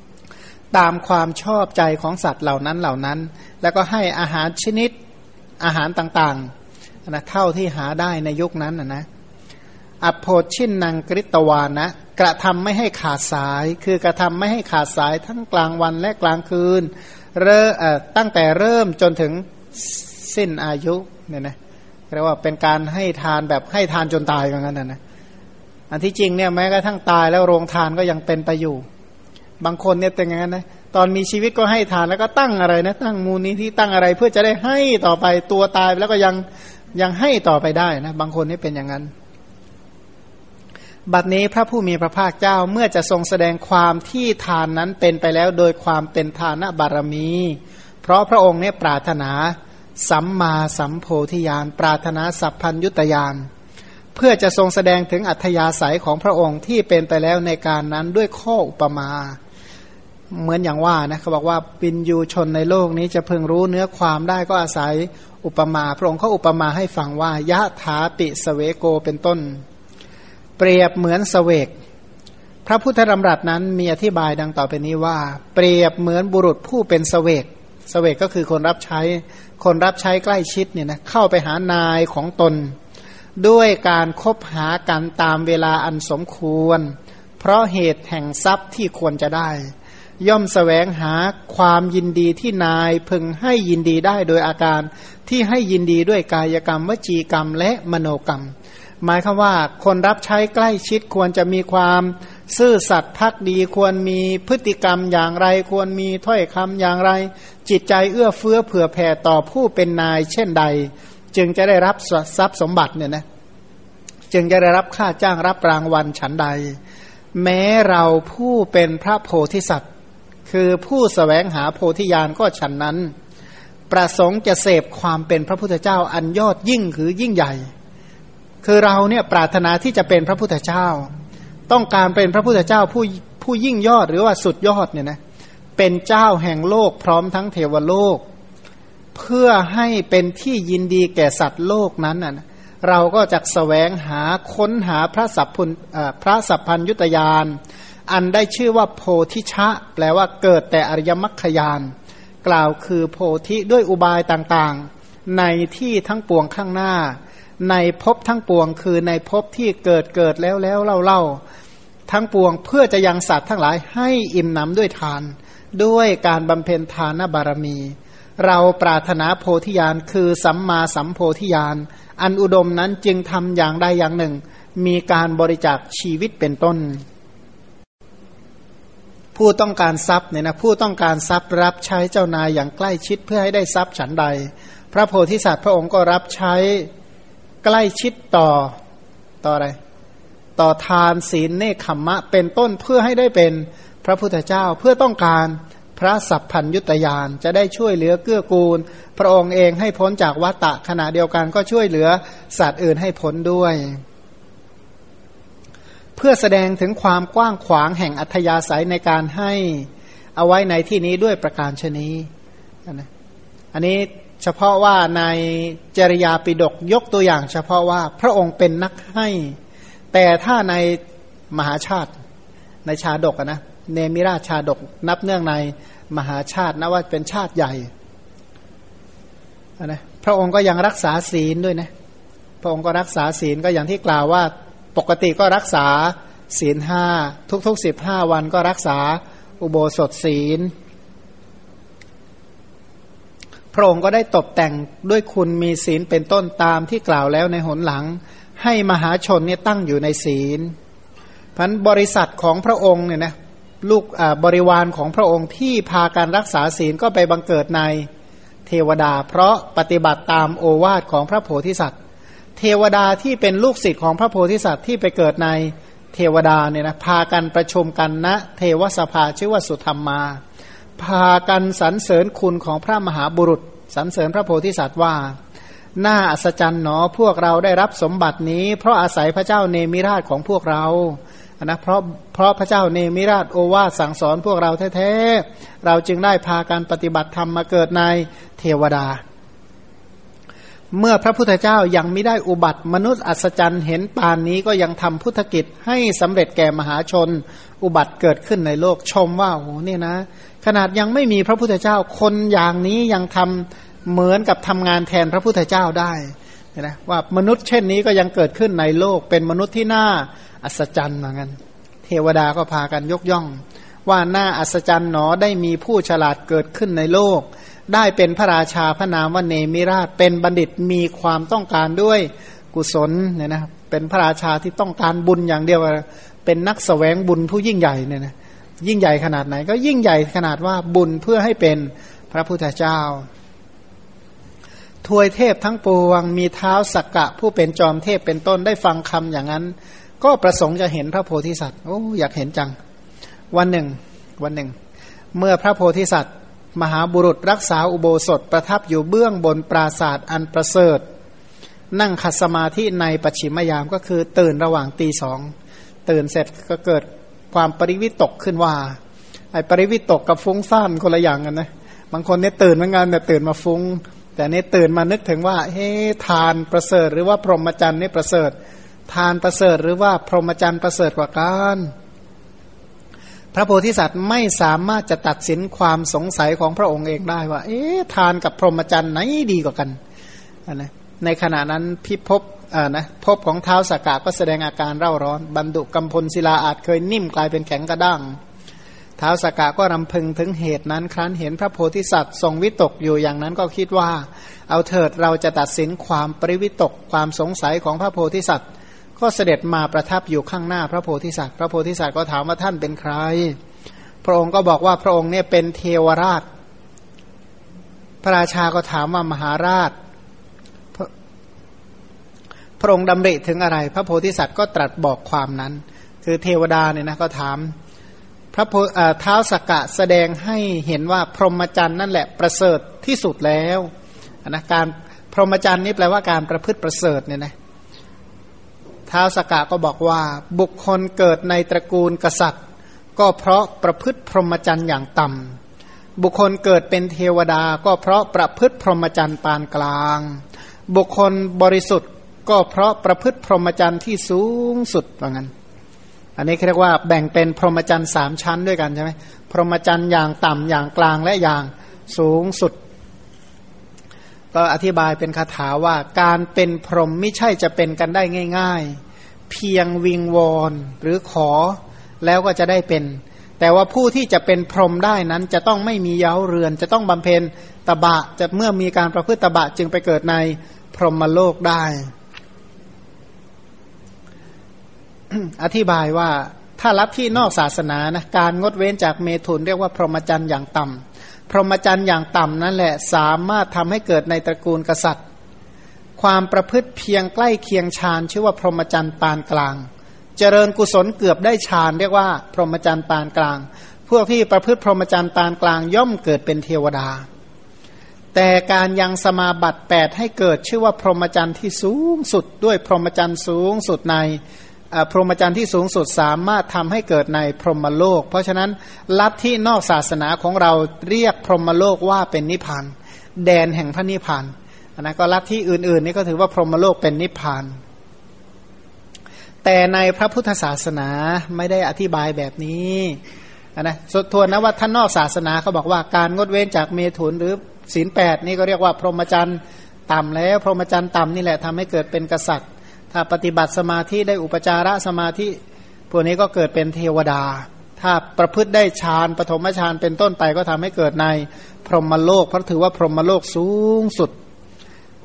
ๆ ตามความชอบใจของสัตว์เหล่านั้นเหล่านั้น แล้วก็ให้อาหารชนิด อาหารต่างๆนะเท่าที่หาได้ในยุคนั้นนะนะอโพชินนางกริตวานะ กระทำไม่ให้ขาดสาย คือกระทำไม่ให้ขาดสายทั้งกลางวันและกลางคืนเริ่มตั้งแต่เริ่มจนถึงสิ้นอายุเนี่ยนะเรียกว่าเป็นการให้ทานแบบให้ทานจนตายกันนั้นนะอันที่จริงเนี่ยแม้กระทั่งตายแล้วโรงทานก็ยังเป็นไปอยู่ บางคนเนี่ยเป็นอย่างนั้นนะ ตอนมีชีวิตก็ให้ทานแล้วก็ตั้งอะไรนะ ตั้งมูลนิธิตั้งอะไร เพื่อจะได้ให้ต่อไปตัวตายแล้วก็ยังยังให้ต่อไปได้นะ บางคนนี่เป็นอย่างนั้น บัดนี้พระผู้มีพระภาคเจ้าเมื่อจะทรงแสดงความที่ทานนั้นเป็นไปแล้วโดยความเป็นทานบารมี เพราะพระองค์เนี่ยปรารถนาสัมมาสัมโพธิญาณปรารถนาสัพพัญยุตยานเพื่อจะทรงแสดงถึงอัธยาศัยของพระองค์ที่เป็นไปแล้วในการนั้นด้วยข้ออุปมา เหมือนอย่างว่านะเขาบอกว่าปินยูชนในโลกนี้จะเพิ่งรู้เนื้อความได้ก็อาศัยอุปมาพระองค์เขาอุปมาให้ฟังว่ายะถาปิสเวโกเป็นต้น เปรียบเหมือนสเวก พระพุทธธรรมรัตนั้นมีอธิบายดังต่อไปนี้ว่า เปรียบเหมือนบุรุษผู้เป็นสเวกสเวกก็คือคนรับใช้ คนรับใช้ใกล้ชิดเนี่ยนะเข้าไปหานายของตน ด้วยการคบหากันตามเวลาอันสมควร เพราะเหตุแห่งทรัพย์ที่ควรจะได้ ย่อมสแสวงหาความยินดีที่นายพึงให้ยินดีได้โดยอาการที่ให้ยินดีด้วยกายกรรม วจีกรรม และมโนกรรม หมายคือว่าคนรับใช้ใกล้ชิดควรจะมีความซื่อสัตย์พักดีควรมีพฤติกรรมอย่างไร ควรมีถ้อยคำอย่างไร จิตใจเอื้อเฟื้อเผื่อแผ่ต่อผู้เป็นนายเช่นใด จึงจะได้รับทรัพย์สมบัติเนี่ยนะจึงจะได้รับค่าจ้างรับรางวัลฉันใด แม้เราผู้เป็นพระโพธิสัตว์ คือผู้สแสวงหาโพธิญาณก็ฉันนั้น ประสงค์จะเสพความเป็นพระพุทธเจ้าอันยอดยิ่งคือยิ่งใหญ่ คือเราเนี่ยปรารถนาที่จะเป็นพระพุทธเจ้า ต้องการเป็นพระพุทธเจ้าผู้ผู้ยิ่งยอดหรือว่าสุดยอดเนี่ยนะเป็นเจ้าแห่งโลกพร้อมทั้งเทวโลก เพื่อให้เป็นที่ยินดีแก่สัตว์โลกนั้นน่ะเราก็จะสแสวงหาค้นหาพระสัพพุนพระสัพพัญยุตยาน อันได้ชื่อว่าโพธิชะ แปลว่าเกิดแต่อริยมรรคยาน กล่าวคือโพธิด้วยอุบายต่างๆ ในที่ทั้งปวงข้างหน้า ในภพทั้งปวงคือในภพที่เกิดเกิดแล้วแล้วเล่าเล่าทั้งปวงเพื่อจะยังสัตว์ทั้งหลายให้อิ่มหนำด้วยทาน ด้วยการบำเพ็ญทานบารมี เราปรารถนาโพธิญาณคือสัมมาสัมโพธิญาณอันอุดมนั้นจึงทำอย่างใดอย่างหนึ่ง มีการบริจาคชีวิตเป็นต้น ผู้ต้องการทรัพย์เนี่ยนะผู้ต้องการทรัพย์รับใช้เจ้านายอย่างใกล้ชิดเพื่อให้ได้ทรัพย์ฉันใด พระโพธิสัตว์พระองค์ก็รับใช้ใกล้ชิดต่อต่ออะไร ต่อทานศีลเนคขมมะ เป็นต้นเพื่อให้ได้เป็นพระพุทธเจ้าเพื่อต้องการพระสัพพัญยุตยานจะได้ช่วยเหลือเกื้อกูล พระองค์เองให้พ้นจากวัตตะขณะเดียวกันก็ช่วยเหลือสัตว์อื่นให้พ้นด้วย เพื่อแสดงถึงความกว้างขวางแห่งอัธยาศัยในการให้เอาไว้ในที่นี้ด้วยประการชนีนะอันนี้เฉพาะว่าในจริยาปิดกยกตัวอย่าง เฉพาะว่าพระองค์เป็นนักให้ แต่ถ้าในมหาชาติในชาดกนะเนมิราชชาดกนับเนื่องในมหาชาตินะว่าเป็นชาติใหญ่นะพระองค์ก็ยังรักษาศีลด้วยนะพระองค์ก็รักษาศีลก็อย่างที่กล่าวว่า ปกติก็รักษาศีลห้าทุกๆสิบห้าวันก็รักษาอุโบสถศีล พระองค์ก็ได้ตกแต่งด้วยคุณมีศีลเป็นต้นตามที่กล่าวแล้วในหนหลัง ให้มหาชนเนี่ยตั้งอยู่ในศีลพันบริษัทของพระองค์เนี่ยนะลูกบริวารของพระองค์ที่พาการรักษาศีลก็ไปบังเกิดในเทวดา เพราะปฏิบัติตามโอวาทของพระโพธิสัตว์ เทวดาที่เป็นลูกศิษย์ของพระโพธิสัตว์ที่ไปเกิดในเทวดาเนี่ยนะพากันประชุมกันณนะเทวสภาชื่อว่าสุธรรมมา พากันสรรเสริญคุณของพระมหาบุรุษสรรเสริญพระโพธิสัตว์ว่าน่าอัศจรรย์หนอพวกเราได้รับสมบัตินี้ เพราะอาศัยพระเจ้าเนมิราชของพวกเรานะเพราะเพราะพระเจ้าเนมิราชโอวาสสั่งสอนพวกเราแท้ๆ เราจึงได้พาการปฏิบัติธรรมมาเกิดในเทวดา เมื่อพระพุทธเจ้ายังไม่ได้อุบัติ มนุษย์อัศจรรย์เห็นปานนี้ก็ยังทำพุทธกิจให้สำเร็จแก่มหาชน อุบัติเกิดขึ้นในโลกชมว่าโอ้เนี่ยนะ ขนาดยังไม่มีพระพุทธเจ้าคนอย่างนี้ยังทำเหมือนกับทำงานแทนพระพุทธเจ้าได้นะว่ามนุษย์เช่นนี้ก็ยังเกิดขึ้นในโลกเป็นมนุษย์ที่น่าอัศจรรย์เหมือนกันเทวดาก็พากันยกย่อง ว่าน่าอัศจรรย์หนอได้มีผู้ฉลาดเกิดขึ้นในโลก ได้เป็นพระราชาพระนามว่าเนมิราชเป็นบัณฑิตมีความต้องการด้วยกุศลเนี่ยนะเป็นพระราชาที่ต้องการบุญอย่างเดียว เป็นนักสแสวงบุญผู้ยิ่งใหญ่เนี่ยนะยิ่งใหญ่ขนาดไหน ก็ยิ่งใหญ่ขนาดว่าบุญเพื่อให้เป็นพระพุทธเจ้าทวยเทพทั้งปวงมีเท้าสักกะ ผู้เป็นจอมเทพเป็นต้นได้ฟังคำอย่างนั้น ก็ประสงค์จะเห็นพระโพธิสัตว์โอ้อยากเห็นจัง วันหนึ่ง วันหนึ่ง เมื่อพระโพธิสัตว์ มหาบุรุษรักษาอุโบสถประทับอยู่เบื้องบนปราศาสตร์อันประเสริฐ นั่งขัดสมาธิในปัจฉิมยามก็คือตื่นระหว่างตีสองตื่นเสร็จก็เกิดความปริวิตกขึ้นว่าไอ้ปริวิตกกับฟุ้งซ่านคนละอย่างกันนะบางคนเนี่ยตื่นเมือนกันแต่ตื่นมาฟุง้ง แต่เนี่ยตื่นมานึกถึงว่าเฮ้ทานประเสริฐ หรือว่าพรหมจรรย์นี่ประเสริฐ ทานประเสริฐหรือว่าพรหมจรรย์ประเสริฐกว่ากัน ระโพธิสัตว์ไม่สามารถจะตัดสินความสงสัยของพระองค์เองได้ว่า เอ๊ะทานกับพรหมจรรย์ไหนดีกว่ากันนะในขณะนั้นพิภพอ่านะภพของเท้าสกกะก็แสดงอาการเร่าร้อน บรรดุกำพลศิลาอาจเคยนิ่มกลายเป็นแข็งกระด้างท้าวสกกะก็รำพึงถึงเหตุนั้น ครั้นเห็นพระโพธิสัตว์ทรงวิตกอยู่อย่างนั้นก็คิดว่า เอาเถิดเราจะตัดสินความปริวิตกความสงสัยของพระโพธิสัตว์ ก็เสด็จมาประทับอยู่ข้างหน้าพระโพธิสัตว์ พระโพธิสัตว์ก็ถามว่าท่านเป็นใคร พระองค์ก็บอกว่าพระองค์เนี่ยเป็นเทวราช พระราชาก็ถามว่ามหาราช พระองค์ดำริถึงอะไร พระโพธิสัตว์ก็ตรัสบอกความนั้น คือเทวดาเนี่ยนะก็ถาม พระเท้าสกกะแสดงให้เห็นว่าพรหมจรรย์นั่นแหละประเสริฐที่สุดแล้วนะการพรหมจรรย์นี้แปลว่าการประพฤติประเสริฐเนี่ยนะเท้าวสกกะก็บอกว่า บุคคลเกิดในตระกูลกษัตริย์ ก็เพราะประพฤติพรหมจรรย์อย่างต่ำบุคคลเกิดเป็นเทวดาก็เพราะประพฤติพรหมจรรย์ปานกลาง บุคคลบริสุทธิ์ก็เพราะประพฤติพรหมจรรย์ที่สูงสุดว่างั้น อันนี้เรียกว่าแบ่งเป็นพรหมจรรย์สามชั้นด้วยกันใช่ไหมพรหมจรรย์อย่างต่ำอย่างกลางและอย่างสูงสุด ก็อธิบายเป็นคาถาว่าการเป็นพรหมไม่ใช่จะเป็นกันได้ง่าย ๆ เพียงวิงวอนหรือขอแล้วก็จะได้เป็น แต่ว่าผู้ที่จะเป็นพรหมได้นั้นจะต้องไม่มีเย้าเรือน จะต้องบำเพ็ญตบะจะเมื่อมีการประพฤติตบะจึงไปเกิดในพรหมโลกได้ อธิบายว่าถ้ารับที่นอกศาสนานะการงดเว้นจากเมถุนเรียกว่าพรหมจรรย์อย่างต่ำ พรหมจรรย์อย่างต่ำนั่นแหละสามารถทำให้เกิดในตระกูลกษัตริย์ ความประพฤติเพียงใกล้เคียงฌานชื่อว่าพรหมจรรย์ปานกลาง เจริญกุศลเกือบได้ฌานเรียกว่า พรหมจรรย์ปานกลาง พวกที่ประพฤติพรหมจรรย์ปานกลางย่อมเกิดเป็นเทวดา แต่การยังสมาบัติ8ให้เกิดชื่อว่าพรหมจรรย์ที่สูงสุดด้วยพรหมจรรย์สูงสุดใน พรหมจรรย์ที่สูงสุดสามารถทำให้เกิดในพรหมโลก เพราะฉะนั้นลัทธินอกศาสนาของเราเรียกพรหมโลกว่าเป็นนิพพาน แดนแห่งพระนิพพานนะก็ลัทธิอื่นๆนี่ก็ถือว่าพรหมโลกเป็นนิพพาน แต่ในพระพุทธศาสนาไม่ได้อธิบายแบบนี้นะสุดทวนนะว่าท่านนอกศาสนาเขาบอกว่าการงดเว้นจากเมถุนหรือศีลแปดนี่ก็เรียกว่าพรหมจรรย์ต่ำแล้ว พรหมจรรย์ต่ำนี่แหละทำให้เกิดเป็นกษัตริย์ ถ้าปฏิบัติสมาธิได้อุปจารสมาธิ พวกนี้ก็เกิดเป็นเทวดา ถ้าประพฤติได้ฌานปฐมฌานเป็นต้นไปก็ทำให้เกิดในพรหมโลก เพราะถือว่าพรหมโลกสูงสุด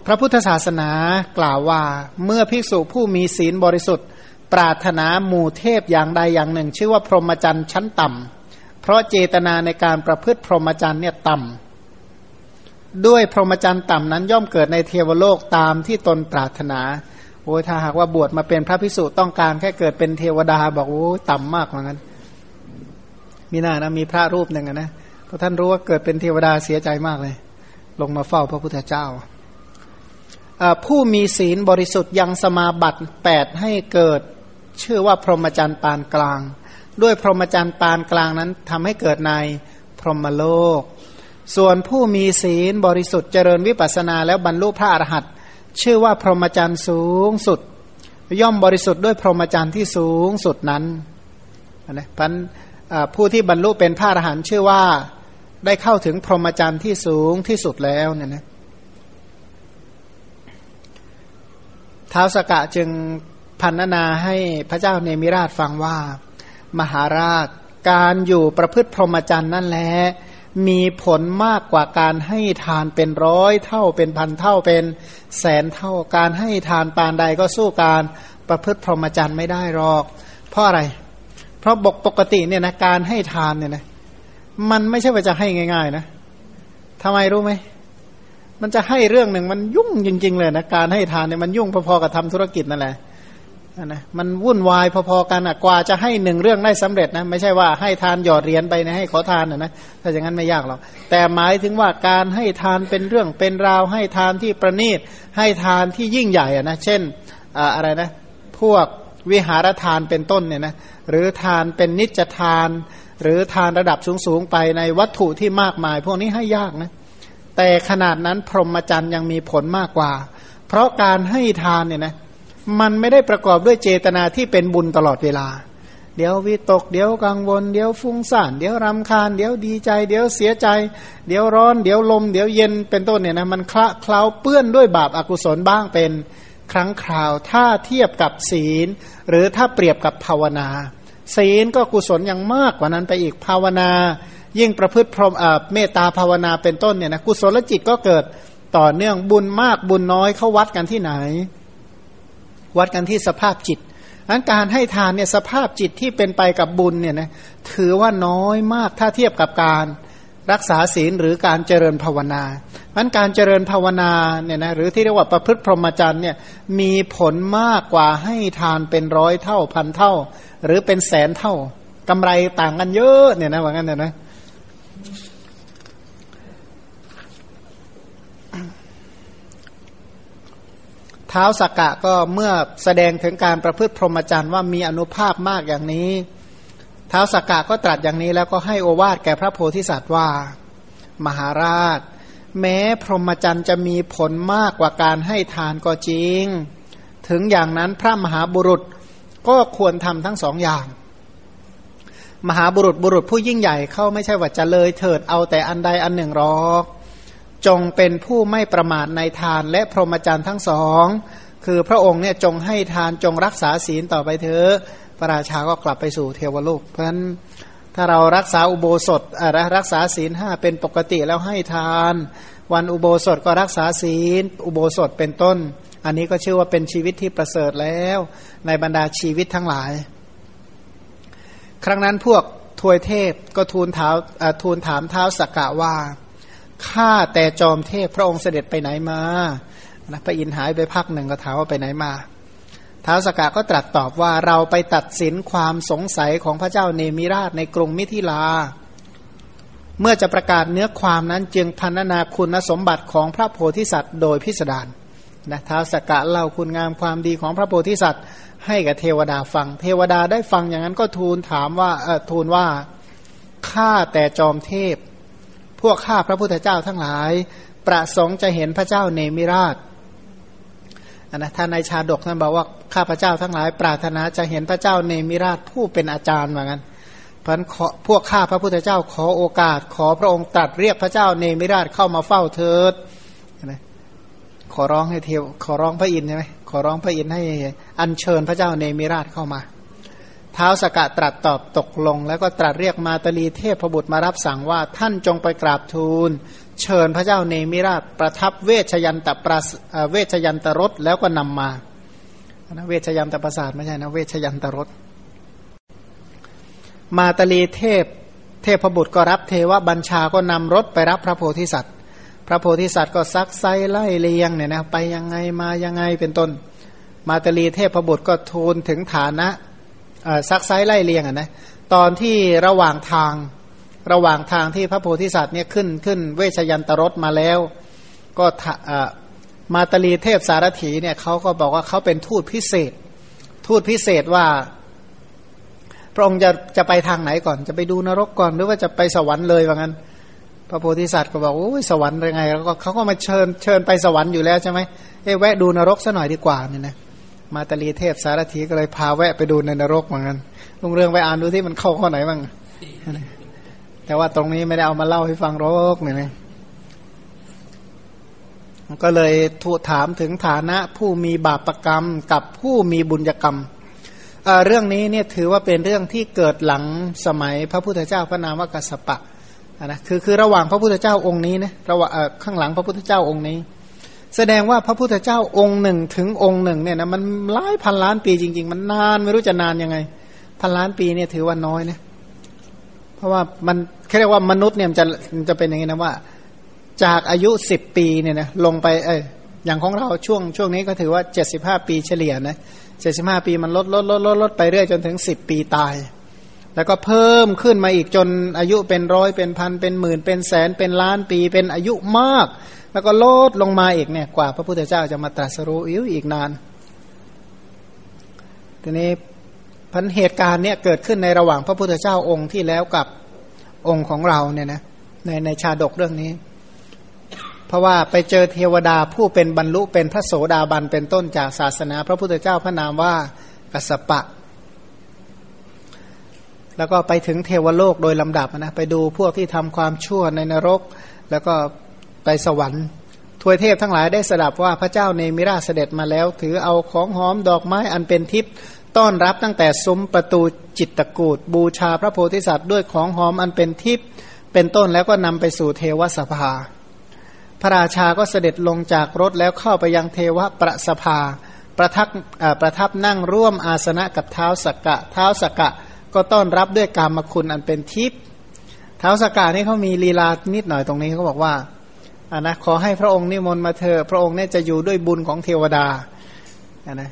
พระพุทธศาสนากล่าวว่า เมื่อภิกษุผู้มีศีลบริสุทธิ์ ปรารถนาหมู่เทพอย่างใดอย่างหนึ่ง ชื่อว่าพรหมจรรย์ชั้นต่ำเพราะเจตนาในการประพฤติพรหมจรรย์เนี่ยต่ำด้วยพรหมจรรย์ต่ำนั้นย่อมเกิดในเทวโลกตามที่ตนปรารถนา โอ้ยถ้าหากว่าบวชมาเป็นพระพิสุต้องการแค่เกิดเป็นเทวดาบอกโอ้ต่ำมากเหมือนกันมีหน้านะมีพระรูปหนึ่งนะพราะท่านรู้ว่าเกิดเป็นเทวดาเสียใจมากเลย ลงมาเฝ้าพระพุทธเจ้าผู้มีศีลบริสุทธิ์ยังสมาบัติแปดให้เกิดชื่อว่าพรหมจรรย์ปานกลาง ด้วยพรหมจรรย์ปานกลางนั้นทำให้เกิดในพรหมโลก ส่วนผู้มีศีลบริสุทธิ์เจริญวิปัสนาแล้วบรรลุพระอรหันต์ ชื่อว่าพรหมจรรย์สูงสุด ย่อมบริสุทธิ์ด้วยพรหมจรรย์ที่สูงสุดนั้นนะพันผู้ที่บรรลุเป็นพระอรหันต์ชื่อว่าได้เข้าถึงพรหมจรรย์ที่สูงที่สุดแล้วเนี่ยนะท้าวสกะจึงพันนาให้พระเจ้าเนมิราชฟังว่า มหาราชการอยู่ประพฤติพรหมจรรย์นั่นแหละ มีผลมากกว่าการให้ทานเป็นร้อยเท่าเป็นพันเท่าเป็นแสนเท่าการให้ทานปานใดก็สู้การประพฤติพรหมจรรย์ไม่ได้หรอก เพราะอะไร เพราะบกปกติเนี่ยนะการให้ทานเนี่ยนะมันไม่ใช่ว่าจะให้ง่าย ๆ นะทำไมรู้ไหมมันจะให้เรื่องหนึ่งมันยุ่งจริง ๆ เลยนะการให้ทานเนี่ยมันยุ่งพอๆกับทำธุรกิจนั่นแหละ นะมันวุ่นวายพอๆกันอะกว่าจะให้หนึ่งเรื่องได้สำเร็จนะไม่ใช่ว่าให้ทานหยอดเหรียญไปนะให้ขอทานนะนะถ้าอย่างนั้นไม่ยากหรอกแต่หมายถึงว่าการให้ทานเป็นเรื่องเป็นราวให้ทานที่ประณีตให้ทานที่ยิ่งใหญ่อะนะเช่นอะไรนะพวกวิหารทานเป็นต้นเนี่ยนะหรือทานเป็นนิจทาน หรือทานระดับสูงๆไปในวัตถุที่มากมาย พวกนี้ให้ยากนะแต่ขนาดนั้นพรหมจรรย์ยังมีผลมากกว่า เพราะการให้ทานเนี่ยนะ มันไม่ได้ประกอบด้วยเจตนาที่เป็นบุญตลอดเวลา เดี๋ยววิตก เดี๋ยวกังวล เดี๋ยวฟุ้งซ่าน เดี๋ยวรำคาญ เดี๋ยวดีใจ เดี๋ยวเสียใจ เดี๋ยวร้อน เดี๋ยวลม เดี๋ยวเย็น เป็นต้นเนี่ยนะ มันคละเคล้าเปื้อนด้วยบาปอากุศลบ้างเป็นครั้งคราว ถ้าเทียบกับศีล หรือถ้าเปรียบกับภาวนา ศีลก็กุศลยังมากกว่านั้นไปอีกภาวนา ยิ่งประพฤติพรหมเมตตาภาวนาเป็นต้นเนี่ยนะกุศลจิตก็เกิดต่อเนื่องบุญมากบุญน้อยเขาวัดกันที่ไหน วัดกันที่สภาพจิตอันการให้ทานเนี่ยสภาพจิตที่เป็นไปกับบุญเนี่ยนะถือว่าน้อยมากถ้าเทียบกับการรักษาศีลหรือการเจริญภาวนาอันการเจริญภาวนาเนี่ยนะหรือที่เรียกว่าประพฤติพรหมจรรย์เนี่ยมีผลมากกว่าให้ทานเป็นร้อยเท่าพันเท่า หรือเป็นแสนเท่ากำไรต่างกันเยอะเนี่ยนะว่างั้นเนี่ยนะ ท้าวสักกะก็เมื่อแสดงถึงการประพฤติพรหมจรรย์ว่ามีอนุภาพมากอย่างนี้เท้าสักกะก็ตรัสอย่างนี้แล้วก็ให้โอวาทแก่พระโพธิสัตว์ว่า มหาราช แม้พรหมจรรย์จะมีผลมากกว่าการให้ทานก็จริง ถึงอย่างนั้นพระมหาบุรุษก็ควรทำทั้งสองอย่าง มหาบุรุษบุรุษผู้ยิ่งใหญ่เขาไม่ใช่ว่าจะเลยเถิดเอาแต่อันใดอันหนึ่งหรอก จงเป็นผู้ไม่ประมาทในทานและพรหมจรรย์ทั้งสอง คือพระองค์เนี่ยจงให้ทานจงรักษาศีลต่อไปเถอะพระราชาก็กลับไปสู่เทวโลก เพราะฉะนั้นถ้าเรารักษาอุโบสถรักษาศีลห้าเป็นปกติแล้วให้ทาน วันอุโบสถก็รักษาศีล อุโบสถเป็นต้น อันนี้ก็ชื่อว่าเป็นชีวิตที่ประเสริฐแล้ว ในบรรดาชีวิตทั้งหลาย ครั้งนั้นพวกทวยเทพก็ทูลถามทูลถามเท้าสักกะว่า ข้าแต่จอมเทพพระองค์เสด็จไปไหนมานะพระอินทร์หายไปพักหนึ่งก็ถามว่าไปไหนมาท้าวสกาก็ตรัสตอบว่าเราไปตัดสินความสงสัยของพระเจ้าเนมิราชในกรุงมิถิลา เมื่อจะประกาศเนื้อความนั้นจึงพันนาคุณสมบัติของพระโพธิสัตว์โดยพิสดารนะท้าวสกะเล่าคุณงามความดีของพระโพธิสัตว์ให้กับเทวดาฟัง เทวดาได้ฟังอย่างนั้นก็ทูลถามว่าเออทูลว่าข้าแต่จอมเทพ พวกข้าพระพุทธเจ้าทั้งหลาย ประสงค์จะเห็นพระเจ้าเนมิราชนนะท่านในชาดกท่านบอกว่าข้าพระเจ้าทั้งหลาย ปรารถนาจะเห็นพระเจ้าเนมิราชผู้เป็นอาจารย์เหมือนกันเพราะพวกข้าพระพุทธเจ้าขอโอกาส ขอพระองค์ตรัสเรียกพระเจ้าเนมิราชเข้ามาเฝ้าเถิดนะขอร้องให้เทวขอร้องพระอินทร์ใช่ไหมขอร้องพระอินทร์ให้อัญเชิญพระเจ้าเนมิราชเข้ามา ท้าสกะตรัสตอบตกลง แล้วก็ตรัสเรียกมาตลีเทพพบุตรมารับสั่งว่าท่านจงไปกราบทูล เชิญพระเจ้าเนมิราชประทับเวชยันตประเวชยันตรสแล้วก็นำมานะเวชยันตประสาทไม่ใช่นะเวชยันตรสมาตลีเทพเทพบุตรก็รับเทวบัญชาก็นำรถไปรับพระโพธิสัตว์ พระโพธิสัตว์ก็ซักไซไล่เลียงเนี่ยนะไปยังไงมายังไงเป็นต้น มาตลีเทพบุตรก็ทูลถึงฐานะ ซักไซไล่เลียงอะนะตอนที่ระหว่างทางระหว่างทางที่พระโพธิสัตว์เนี่ยขึ้นขึ้นเวชยันตรสมาแล้ว ก็มาตลีเทพสารถีเนี่ยเขาก็บอกว่าเขาเป็นทูตพิเศษ ทูตพิเศษว่า พระองค์จะจะไปทางไหนก่อน จะไปดูนรกก่อนหรือว่าจะไปสวรรค์เลยว่างั้น พระโพธิสัตว์ก็บอกโอ้ยสวรรค์ยังไง แล้วก็เขาก็มาเชิญเชิญไปสวรรค์อยู่แล้วใช่ไหมเอ้แวะดูนรกซะหน่อยดีกว่าเนี่ยนะ มาตลีเทพสารถีก็เลยพาแวะไปดูในนรกเหมือนกันลุงเรื่องไปอ่านดูที่มันเข้าข้อไหนบ้างแต่ว่าตรงนี้ไม่ได้เอามาเล่าให้ฟังรกเนี่ยนะก็เลยทูถามถึงฐานะผู้มีบาปรกรรมกับผู้มีบุญกรรมเรื่องนี้เนี่ยถือว่าเป็นเรื่องที่เกิดหลังสมัยพระพุทธเจ้าพระนามวกัสปะนะคือคือระหว่างพระพุทธเจ้าองค์นี้นะระหว่างข้างหลังพระพุทธเจ้าองค์นี้ แสดงว่าพระพุทธเจ้าองค์หนึ่งถึงองค์หนึ่งเนี่ยนะมันหลายพันล้านปีจริง ๆ มันนานไม่รู้จะนานยังไง พันล้านปีเนี่ยถือว่าน้อยนะเพราะว่ามันเรียกว่ามนุษย์เนี่ยจะจะเป็นอย่างนี้นะว่า จากอายุสิบปีเนี่ยนะลงไปเอออย่างของเราช่วงช่วงนี้ก็ถือว่าเจ็ดสิบห้าปีเฉลี่ยนะเจ็ดสิบห้าปีมันลดลดลดลดลดไปเรื่อยจนถึงสิบปีตาย แล้วก็เพิ่มขึ้นมาอีกจนอายุเป็นร้อยเป็นพันเป็นหมื่นเป็นแสนเป็นล้านปีเป็นอายุมาก แล้วก็ลดลงมาอีกเนี่ยกว่าพระพุทธเจ้าจะมาตรัสรู้อิวอีกนาน ทีนี้พันเหตุการณ์เนี่ยเกิดขึ้นในระหว่างพระพุทธเจ้าองค์ที่แล้วกับองค์ของเราเนี่ยนะในในชาดกเรื่องนี้ เพราะว่าไปเจอเทวดาผู้เป็นบรรลุเป็นพระโสดาบันเป็นต้นจากศาสนา พระพุทธเจ้าพระนามว่ากัสปะ แล้วก็ไปถึงเทวโลกโดยลำดับนะไปดูพวกที่ทำความชั่วในนรก แล้วก็ไปสวรรค์ทวยเทพทั้งหลายได้สดับว่าพระเจ้าเนมิราเสด็จมาแล้ว ถือเอาของหอมดอกไม้อันเป็นทิพย์ต้อนรับตั้งแต่ซุ้มประตูจิตตกูดบูชาพระโพธิสัตว์ด้วยของหอมอันเป็นทิพย์เป็นต้นแล้วก็นำไปสู่เทวสภา พระราชาก็เสด็จลงจากรถแล้วเข้าไปยังเทวประสภา ประทับประทับนั่งร่วมอาสนะกับเท้าสกกะ เท้าสกกะ ก็ต้อนรับด้วยกามคุณอันเป็นทิพย์เท้าสกกะนี่เขามีลีลานิดหน่อยตรงนี้เขาบอกว่าอ่านะขอให้พระองค์นิมนต์มาเถอะพระองค์เนี่ยจะอยู่ด้วยบุญของเทวดาอ่านะ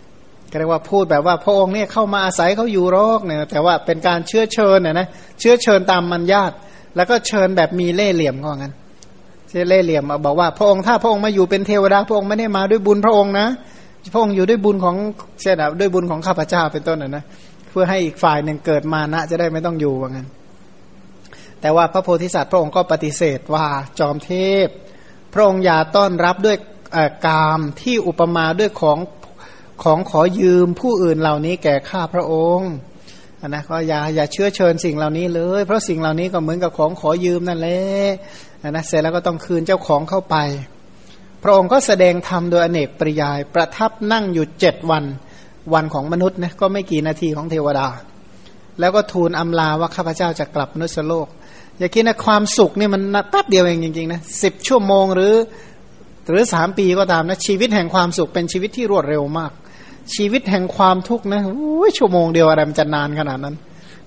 ก็เรียกว่าพูดแบบว่าพระองค์เนี่ยเข้ามาอาศัยเขาอยู่รอกเนี่ยแต่ว่าเป็นการเชื้อเชิญเนี่ยนะเชื้อเชิญตามมัญญาตแล้วก็เชิญแบบมีเล่เหลี่ยมก็งั้นเเล่เหลี่ยมบอกว่า พระองค์ถ้าพระองค์มาอยู่เป็นเทวดาพระองค์ไม่ได้มาด้วยบุญพระองค์นะพระองค์อยู่ด้วยบุญของเช่นด้วยบุญของข้าพเจ้าเป็นต้นนะนะ เพื่อให้อีกฝ่ายหนึ่งเกิดมานะจะได้ไม่ต้องอยู่ว่างั้น แต่ว่าพระโพธิสัตว์พระองค์ก็ปฏิเสธว่าจอมเทพ พระองค์อย่าต้อนรับด้วยกามที่อุปมาด้วยของของขอยืมผู้อื่นเหล่านี้แก่ข้าพระองค์นะก็อย่าอย่าเชื้อเชิญสิ่งเหล่านี้เลย เพราะสิ่งเหล่านี้ก็เหมือนกับของขอยืมนั่นแหละนะเสร็จแล้วก็ต้องคืนเจ้าของเข้าไป พระองค์ก็แสดงธรรมโดยอเนกปริยาย ประทับนั่งอยู่เจ็ดวัน วันของมนุษย์นะก็ไม่กี่นาทีของเทวดา แล้วก็ทูลอำลาว่าข้าพเจ้าจะกลับมนุษยโลก อย่าคิดนะความสุขนี่มันแป๊บเดียวเองจริงๆนะสิบชั่วโมงหรือ หรือสามปีก็ตามนะชีวิตแห่งความสุขเป็นชีวิตที่รวดเร็วมาก ชีวิตแห่งความทุกข์นะชั่วโมงเดียวอะไรมันจะนานขนาดนั้น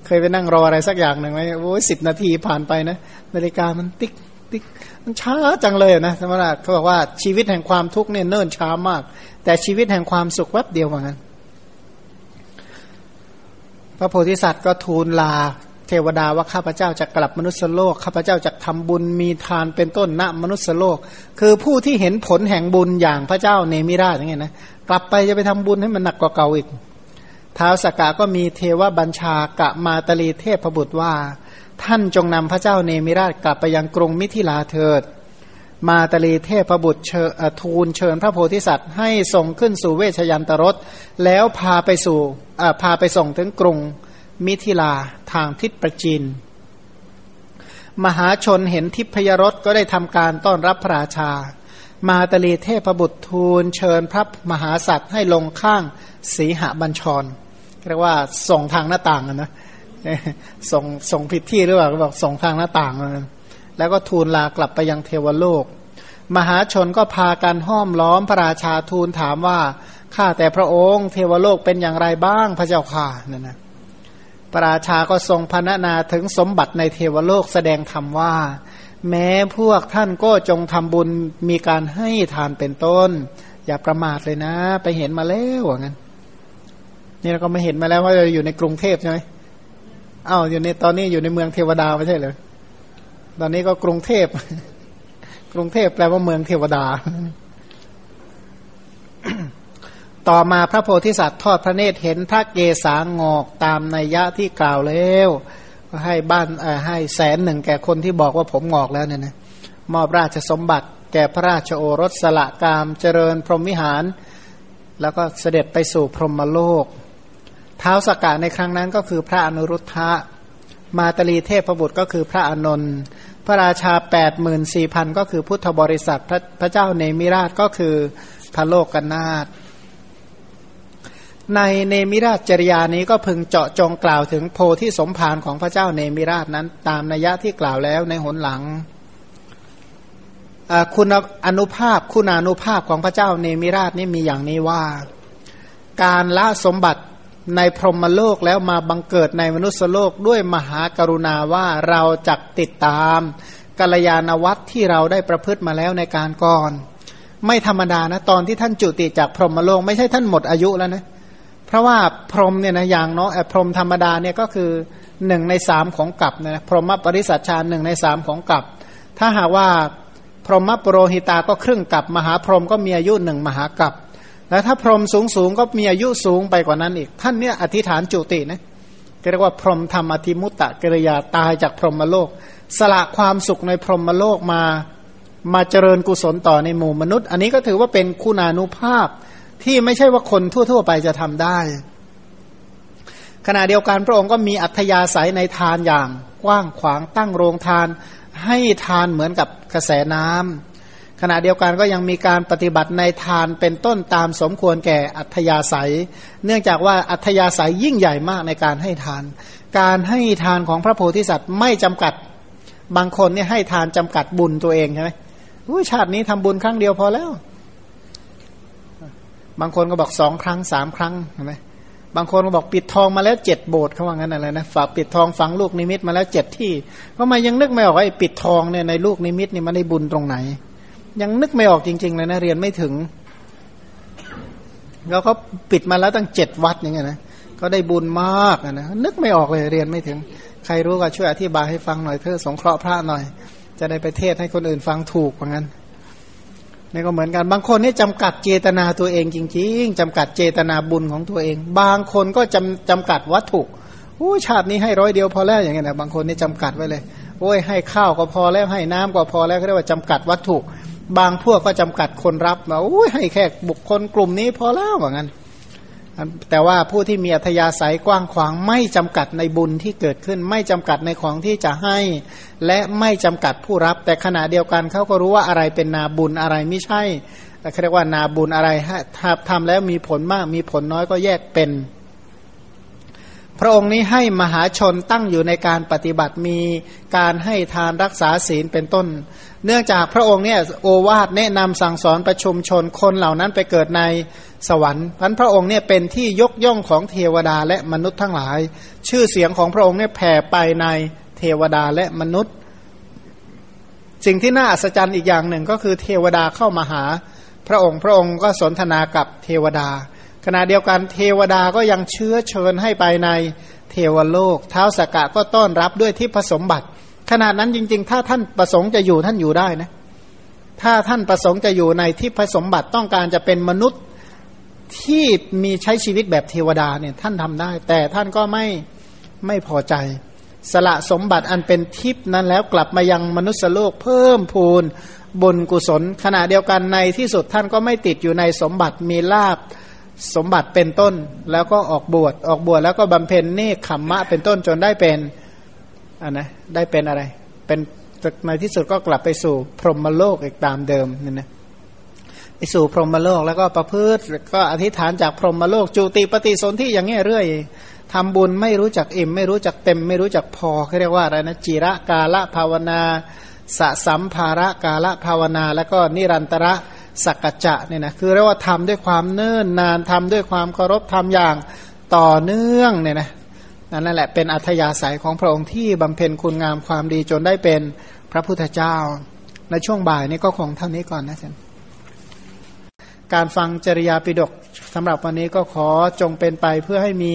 เคยไปนั่งรออะไรสักอย่างหนึ่งไหมโอ้ยสิบนาทีผ่านไปนะนาฬิกามันติ๊กติ๊กมันช้าจังเลยนะสมมติเขาบอกว่าชีวิตแห่งความทุกข์เนี่ยเนิ่นช้ามาก แต่ชีวิตแห่งความสุขแวบเดียวเหมือนกัน พระโพธิสัตว์ก็ทูลลา เทวดาว่าข้าพเจ้าจะกลับมนุษยโลกข้าพเจ้าจะทำบุญมีทานเป็นต้นณมนุษยโลก คือผู้ที่เห็นผลแห่งบุญอย่างพระเจ้าเนมิราชอย่างเงี้ยนะกลับไปจะไปทำบุญให้มันหนักกว่าเก่าอีกท้าวสกกะก็มีเทวบัญชากะมาตลีเทพบุตรว่า ท่านจงนำพระเจ้าเนมิราชกลับไปยังกรุงมิถิลาเถิด มาตลีเทพบุตรเชิทูลเชิญพระโพธิสัตว์ให้ส่งขึ้นสู่เวชยันตรสแล้วพาไปสู่พาไปส่งถึงกรุงมิถิลาทางทิศประจินมหาชนเห็นทิพยรสก็ได้ทำการต้อนรับพระราชา มาตลีเทพบุตรทูลเชิญพระมหาสัตว์ให้ลงข้างสีหบัญชรเรียกว่าส่งทางหน้าต่างนะส่งส่งผิดที่หรือเปล่าก็บอกส่งทางหน้าต่าง แล้วก็ทูลลากลับไปยังเทวโลก มหาชนก็พากันห้อมล้อมพระราชาทูลถามว่าข้าแต่พระองค์เทวโลกเป็นอย่างไรบ้างพระเจ้าค่ะนั่นนะพระราชาก็ทรงพรรณนาถึงสมบัติในเทวโลกแสดงธรรมว่า แม้พวกท่านก็จงทำบุญมีการให้ทานเป็นต้น อย่าประมาทเลยนะ ไปเห็นมาแล้วงั้นนี่เราก็ไม่เห็นมาแล้วว่าเราอยู่ในกรุงเทพใช่ไหมอ้าวอยู่ในตอนนี้อยู่ในเมืองเทวดาไม่ใช่เหรอ ตอนนี้ก็กรุงเทพ กรุงเทพแปลว่าเมืองเทวดา ต่อมาพระโพธิสัตว์ทอดพระเนตรเห็นพระเกศางอกตามนัยยะที่กล่าวแล้วก็ให้บ้านให้แสนหนึ่งแก่คนที่บอกว่าผมงอกแล้วเนี่ยนะมอบราชสมบัติแก่พระราชโอรสสละกามเจริญพรหมวิหาร แล้วก็เสด็จไปสู่พรหมโลก เท้าสกกะในครั้งนั้นก็คือพระอนุรุทธะ มาตลีเทพบุตรก็คือพระอนนท์พระราชาแปดหมื่นสี่พันก็คือพุทธบริษัทพระพระเจ้าเนมิราชก็คือพระโลกกนาถในเนมิราชจริยานี้ก็พึงเจาะจงกล่าวถึงโพธิสมภารของพระเจ้าเนมิราชนั้น ตามนัยยะที่กล่าวแล้วในหนหลังคุณอนุภาพคุณานุภาพของพระเจ้าเนมิราชนี่มีอย่างนี้ว่า การละสมบัติ ในพรหมโลกแล้วมาบังเกิดในมนุษยโลกด้วยมหากรุณาว่าเราจักติดตามกัลยาณวัตรที่เราได้ประพฤติมาแล้วในการก่อน ไม่ธรรมดานะตอนที่ท่านจุติจากพรหมโลกไม่ใช่ท่านหมดอายุแล้วนะเพราะว่าพรหมเนี่ยนะอย่างเนาะพรหมธรรมดาเนี่ยก็คือหนึ่งในสามของกัปนะพรหมปริสัชชาหนึ่งในสามของกัปถ้าหากว่าพรหมปรโรหิตาก็ครึ่งกับ มหาพรหมก็มีอายุหนึ่งมหากัป แล้วถ้าพรหมสูงสูงก็มีอายุสูงไปกว่านั้นอีก ท่านเนี่ยอธิษฐานจุตินะเรียกว่าพรหมธรรมอธิมุตตะกิริยาตายจากพรหมโลก สละความสุขในพรหมโลกมามาเจริญกุศลต่อในหมู่มนุษย์ อันนี้ก็ถือว่าเป็นคุณานุภาพที่ไม่ใช่ว่าคนทั่ว ๆ ไปจะทำได้ ขณะเดียวกันพระองค์ก็มีอัธยาศัยในทานอย่าง กว้างขวางตั้งโรงทาน ให้ทานเหมือนกับกระแสน้ำ ขณะเดียวกันก็ยังมีการปฏิบัติในทานเป็นต้นตามสมควรแก่อัธยาศัย เนื่องจากว่าอัธยาศัยยิ่งใหญ่มากในการให้ทาน การให้ทานของพระโพธิสัตว์ไม่จำกัดบางคนเนี่ยให้ทานจำกัดบุญตัวเองใช่ไหมชาตินี้ทำบุญครั้งเดียวพอแล้ว บางคนก็บอกสองครั้งสามครั้งใช่ไหมบางคนก็บอกปิดทองมาแล้วเจ็ดโบสถ์เขาว่างั้นอะไรนะฝากปิดทองฝังลูกนิมิตมาแล้วเจ็ดที่ ก็มายังนึกไม่ออกไอ้ปิดทองเนี่ยในลูกนิมิตนี่มันได้บุญตรงไหน ยังนึกไม่ออกจริงๆเลยนะเรียนไม่ถึง แล้วเขาปิดมาแล้วตั้งเจ็ดวัดอย่างเงี้ยนะก็ได้บุญมากนะนึกไม่ออกเลยเรียนไม่ถึง ใครรู้ก็ช่วยอธิบายให้ฟังหน่อยเธอสงเคราะห์พระหน่อย จะได้ไปเทศให้คนอื่นฟังถูกเหมือนกันนี่ก็เหมือนกันบางคนนี่จำกัดเจตนาตัวเองจริง ๆจำกัดเจตนาบุญของตัวเอง บางคนก็จำจำกัดวัตถุโอ้ชาตินี้ให้ร้อยเดียวพอแล้วอย่างเงี้ยนะบางคนนี่จำกัดไว้เลยโอ้ยให้ข้าวก็พอแล้วให้น้ำก็พอแล้วเขาเรียกว่าจำกัดวัตถุ บางพวกก็จำกัดคนรับมาโอ้ยให้แค่บุคคลกลุ่มนี้พอแล้วว่างั้น แต่ว่าผู้ที่มีอัธยาศัยกว้างขวางไม่จำกัดในบุญที่เกิดขึ้น ไม่จำกัดในของที่จะให้ และไม่จำกัดผู้รับ แต่ขณะเดียวกันเขาก็รู้ว่าอะไรเป็นนาบุญอะไรไม่ใช่แต่เขาเรียกว่านาบุญอะไรถ้าทำแล้วมีผลมากมีผลน้อยก็แยกเป็น พระองค์นี้ให้มหาชนตั้งอยู่ในการปฏิบัติมีการให้ทานรักษาศีลเป็นต้น เนื่องจากพระองค์เนี่ยโอวาทแนะนำสั่งสอนประชุมชนคนเหล่านั้นไปเกิดในสวรรค์พันพระองค์เนี่ยเป็นที่ยกย่องของเทวดาและมนุษย์ทั้งหลาย ชื่อเสียงของพระองค์เนี่ยแผ่ไปในเทวดาและมนุษย์ สิ่งที่น่าอัศจรรย์อีกอย่างหนึ่งก็คือเทวดาเข้ามาหา พระองค์พระองค์ก็สนทนากับเทวดา ขณะเดียวกันเทวดาก็ยังเชื้อเชิญให้ไปในเทวโลก เท้าสกกะก็ต้อนรับด้วยที่ผสมบัติ ขนาดนั้นจริง ๆ ถ้าท่านประสงค์จะอยู่ท่านอยู่ได้นะ ถ้าท่านประสงค์จะอยู่ในที่ผสมบัติต้องการจะเป็นมนุษย์ที่มีใช้ชีวิตแบบเทวดาเนี่ยท่านทำได้ แต่ท่านก็ไม่ไม่พอใจ สละสมบัติอันเป็นทิพนั้นแล้วกลับมายังมนุษยโลกเพิ่มพูนบุญกุศล ขณะเดียวกันในที่สุดท่านก็ไม่ติดอยู่ในสมบัติมีลาบสมบัติเป็นต้น แล้วก็ออกบวชออกบวชแล้วก็บำเพ็ญเนคขมมะเป็นต้นจนได้เป็น อันนะได้เป็นอะไร เป็นในที่สุดก็กลับไปสู่พรหมโลกอีกตามเดิมนี่นะไปสู่พรหมโลกแล้วก็ประพฤติก็อธิษฐานจากพรหมโลกจุติปฏิสนธิอย่างเงี้ยเรื่อยทำบุญไม่รู้จักอิ่ม ไม่รู้จักเต็ม ไม่รู้จักพอเขาเรียกว่าอะไรนะจิระกาละภาวนาสะสัมภาระกาละภาวนา แล้วก็นิรันตระสักกจะเนี่ยนะคือเรียกว่าทำด้วยความเนิ่นนานทำด้วยความเคารพทำอย่างต่อเนื่องเนี่ยนะ นั่นแหละเป็นอัธยาศัยของพระองค์ที่บำเพ็ญคุณงามความดีจนได้เป็นพระพุทธเจ้า ในช่วงบ่ายนี้ก็คงเท่านี้ก่อนนะท่านการฟังจริยาปิดกสำหรับวันนี้ก็ขอจงเป็นไปเพื่อให้มี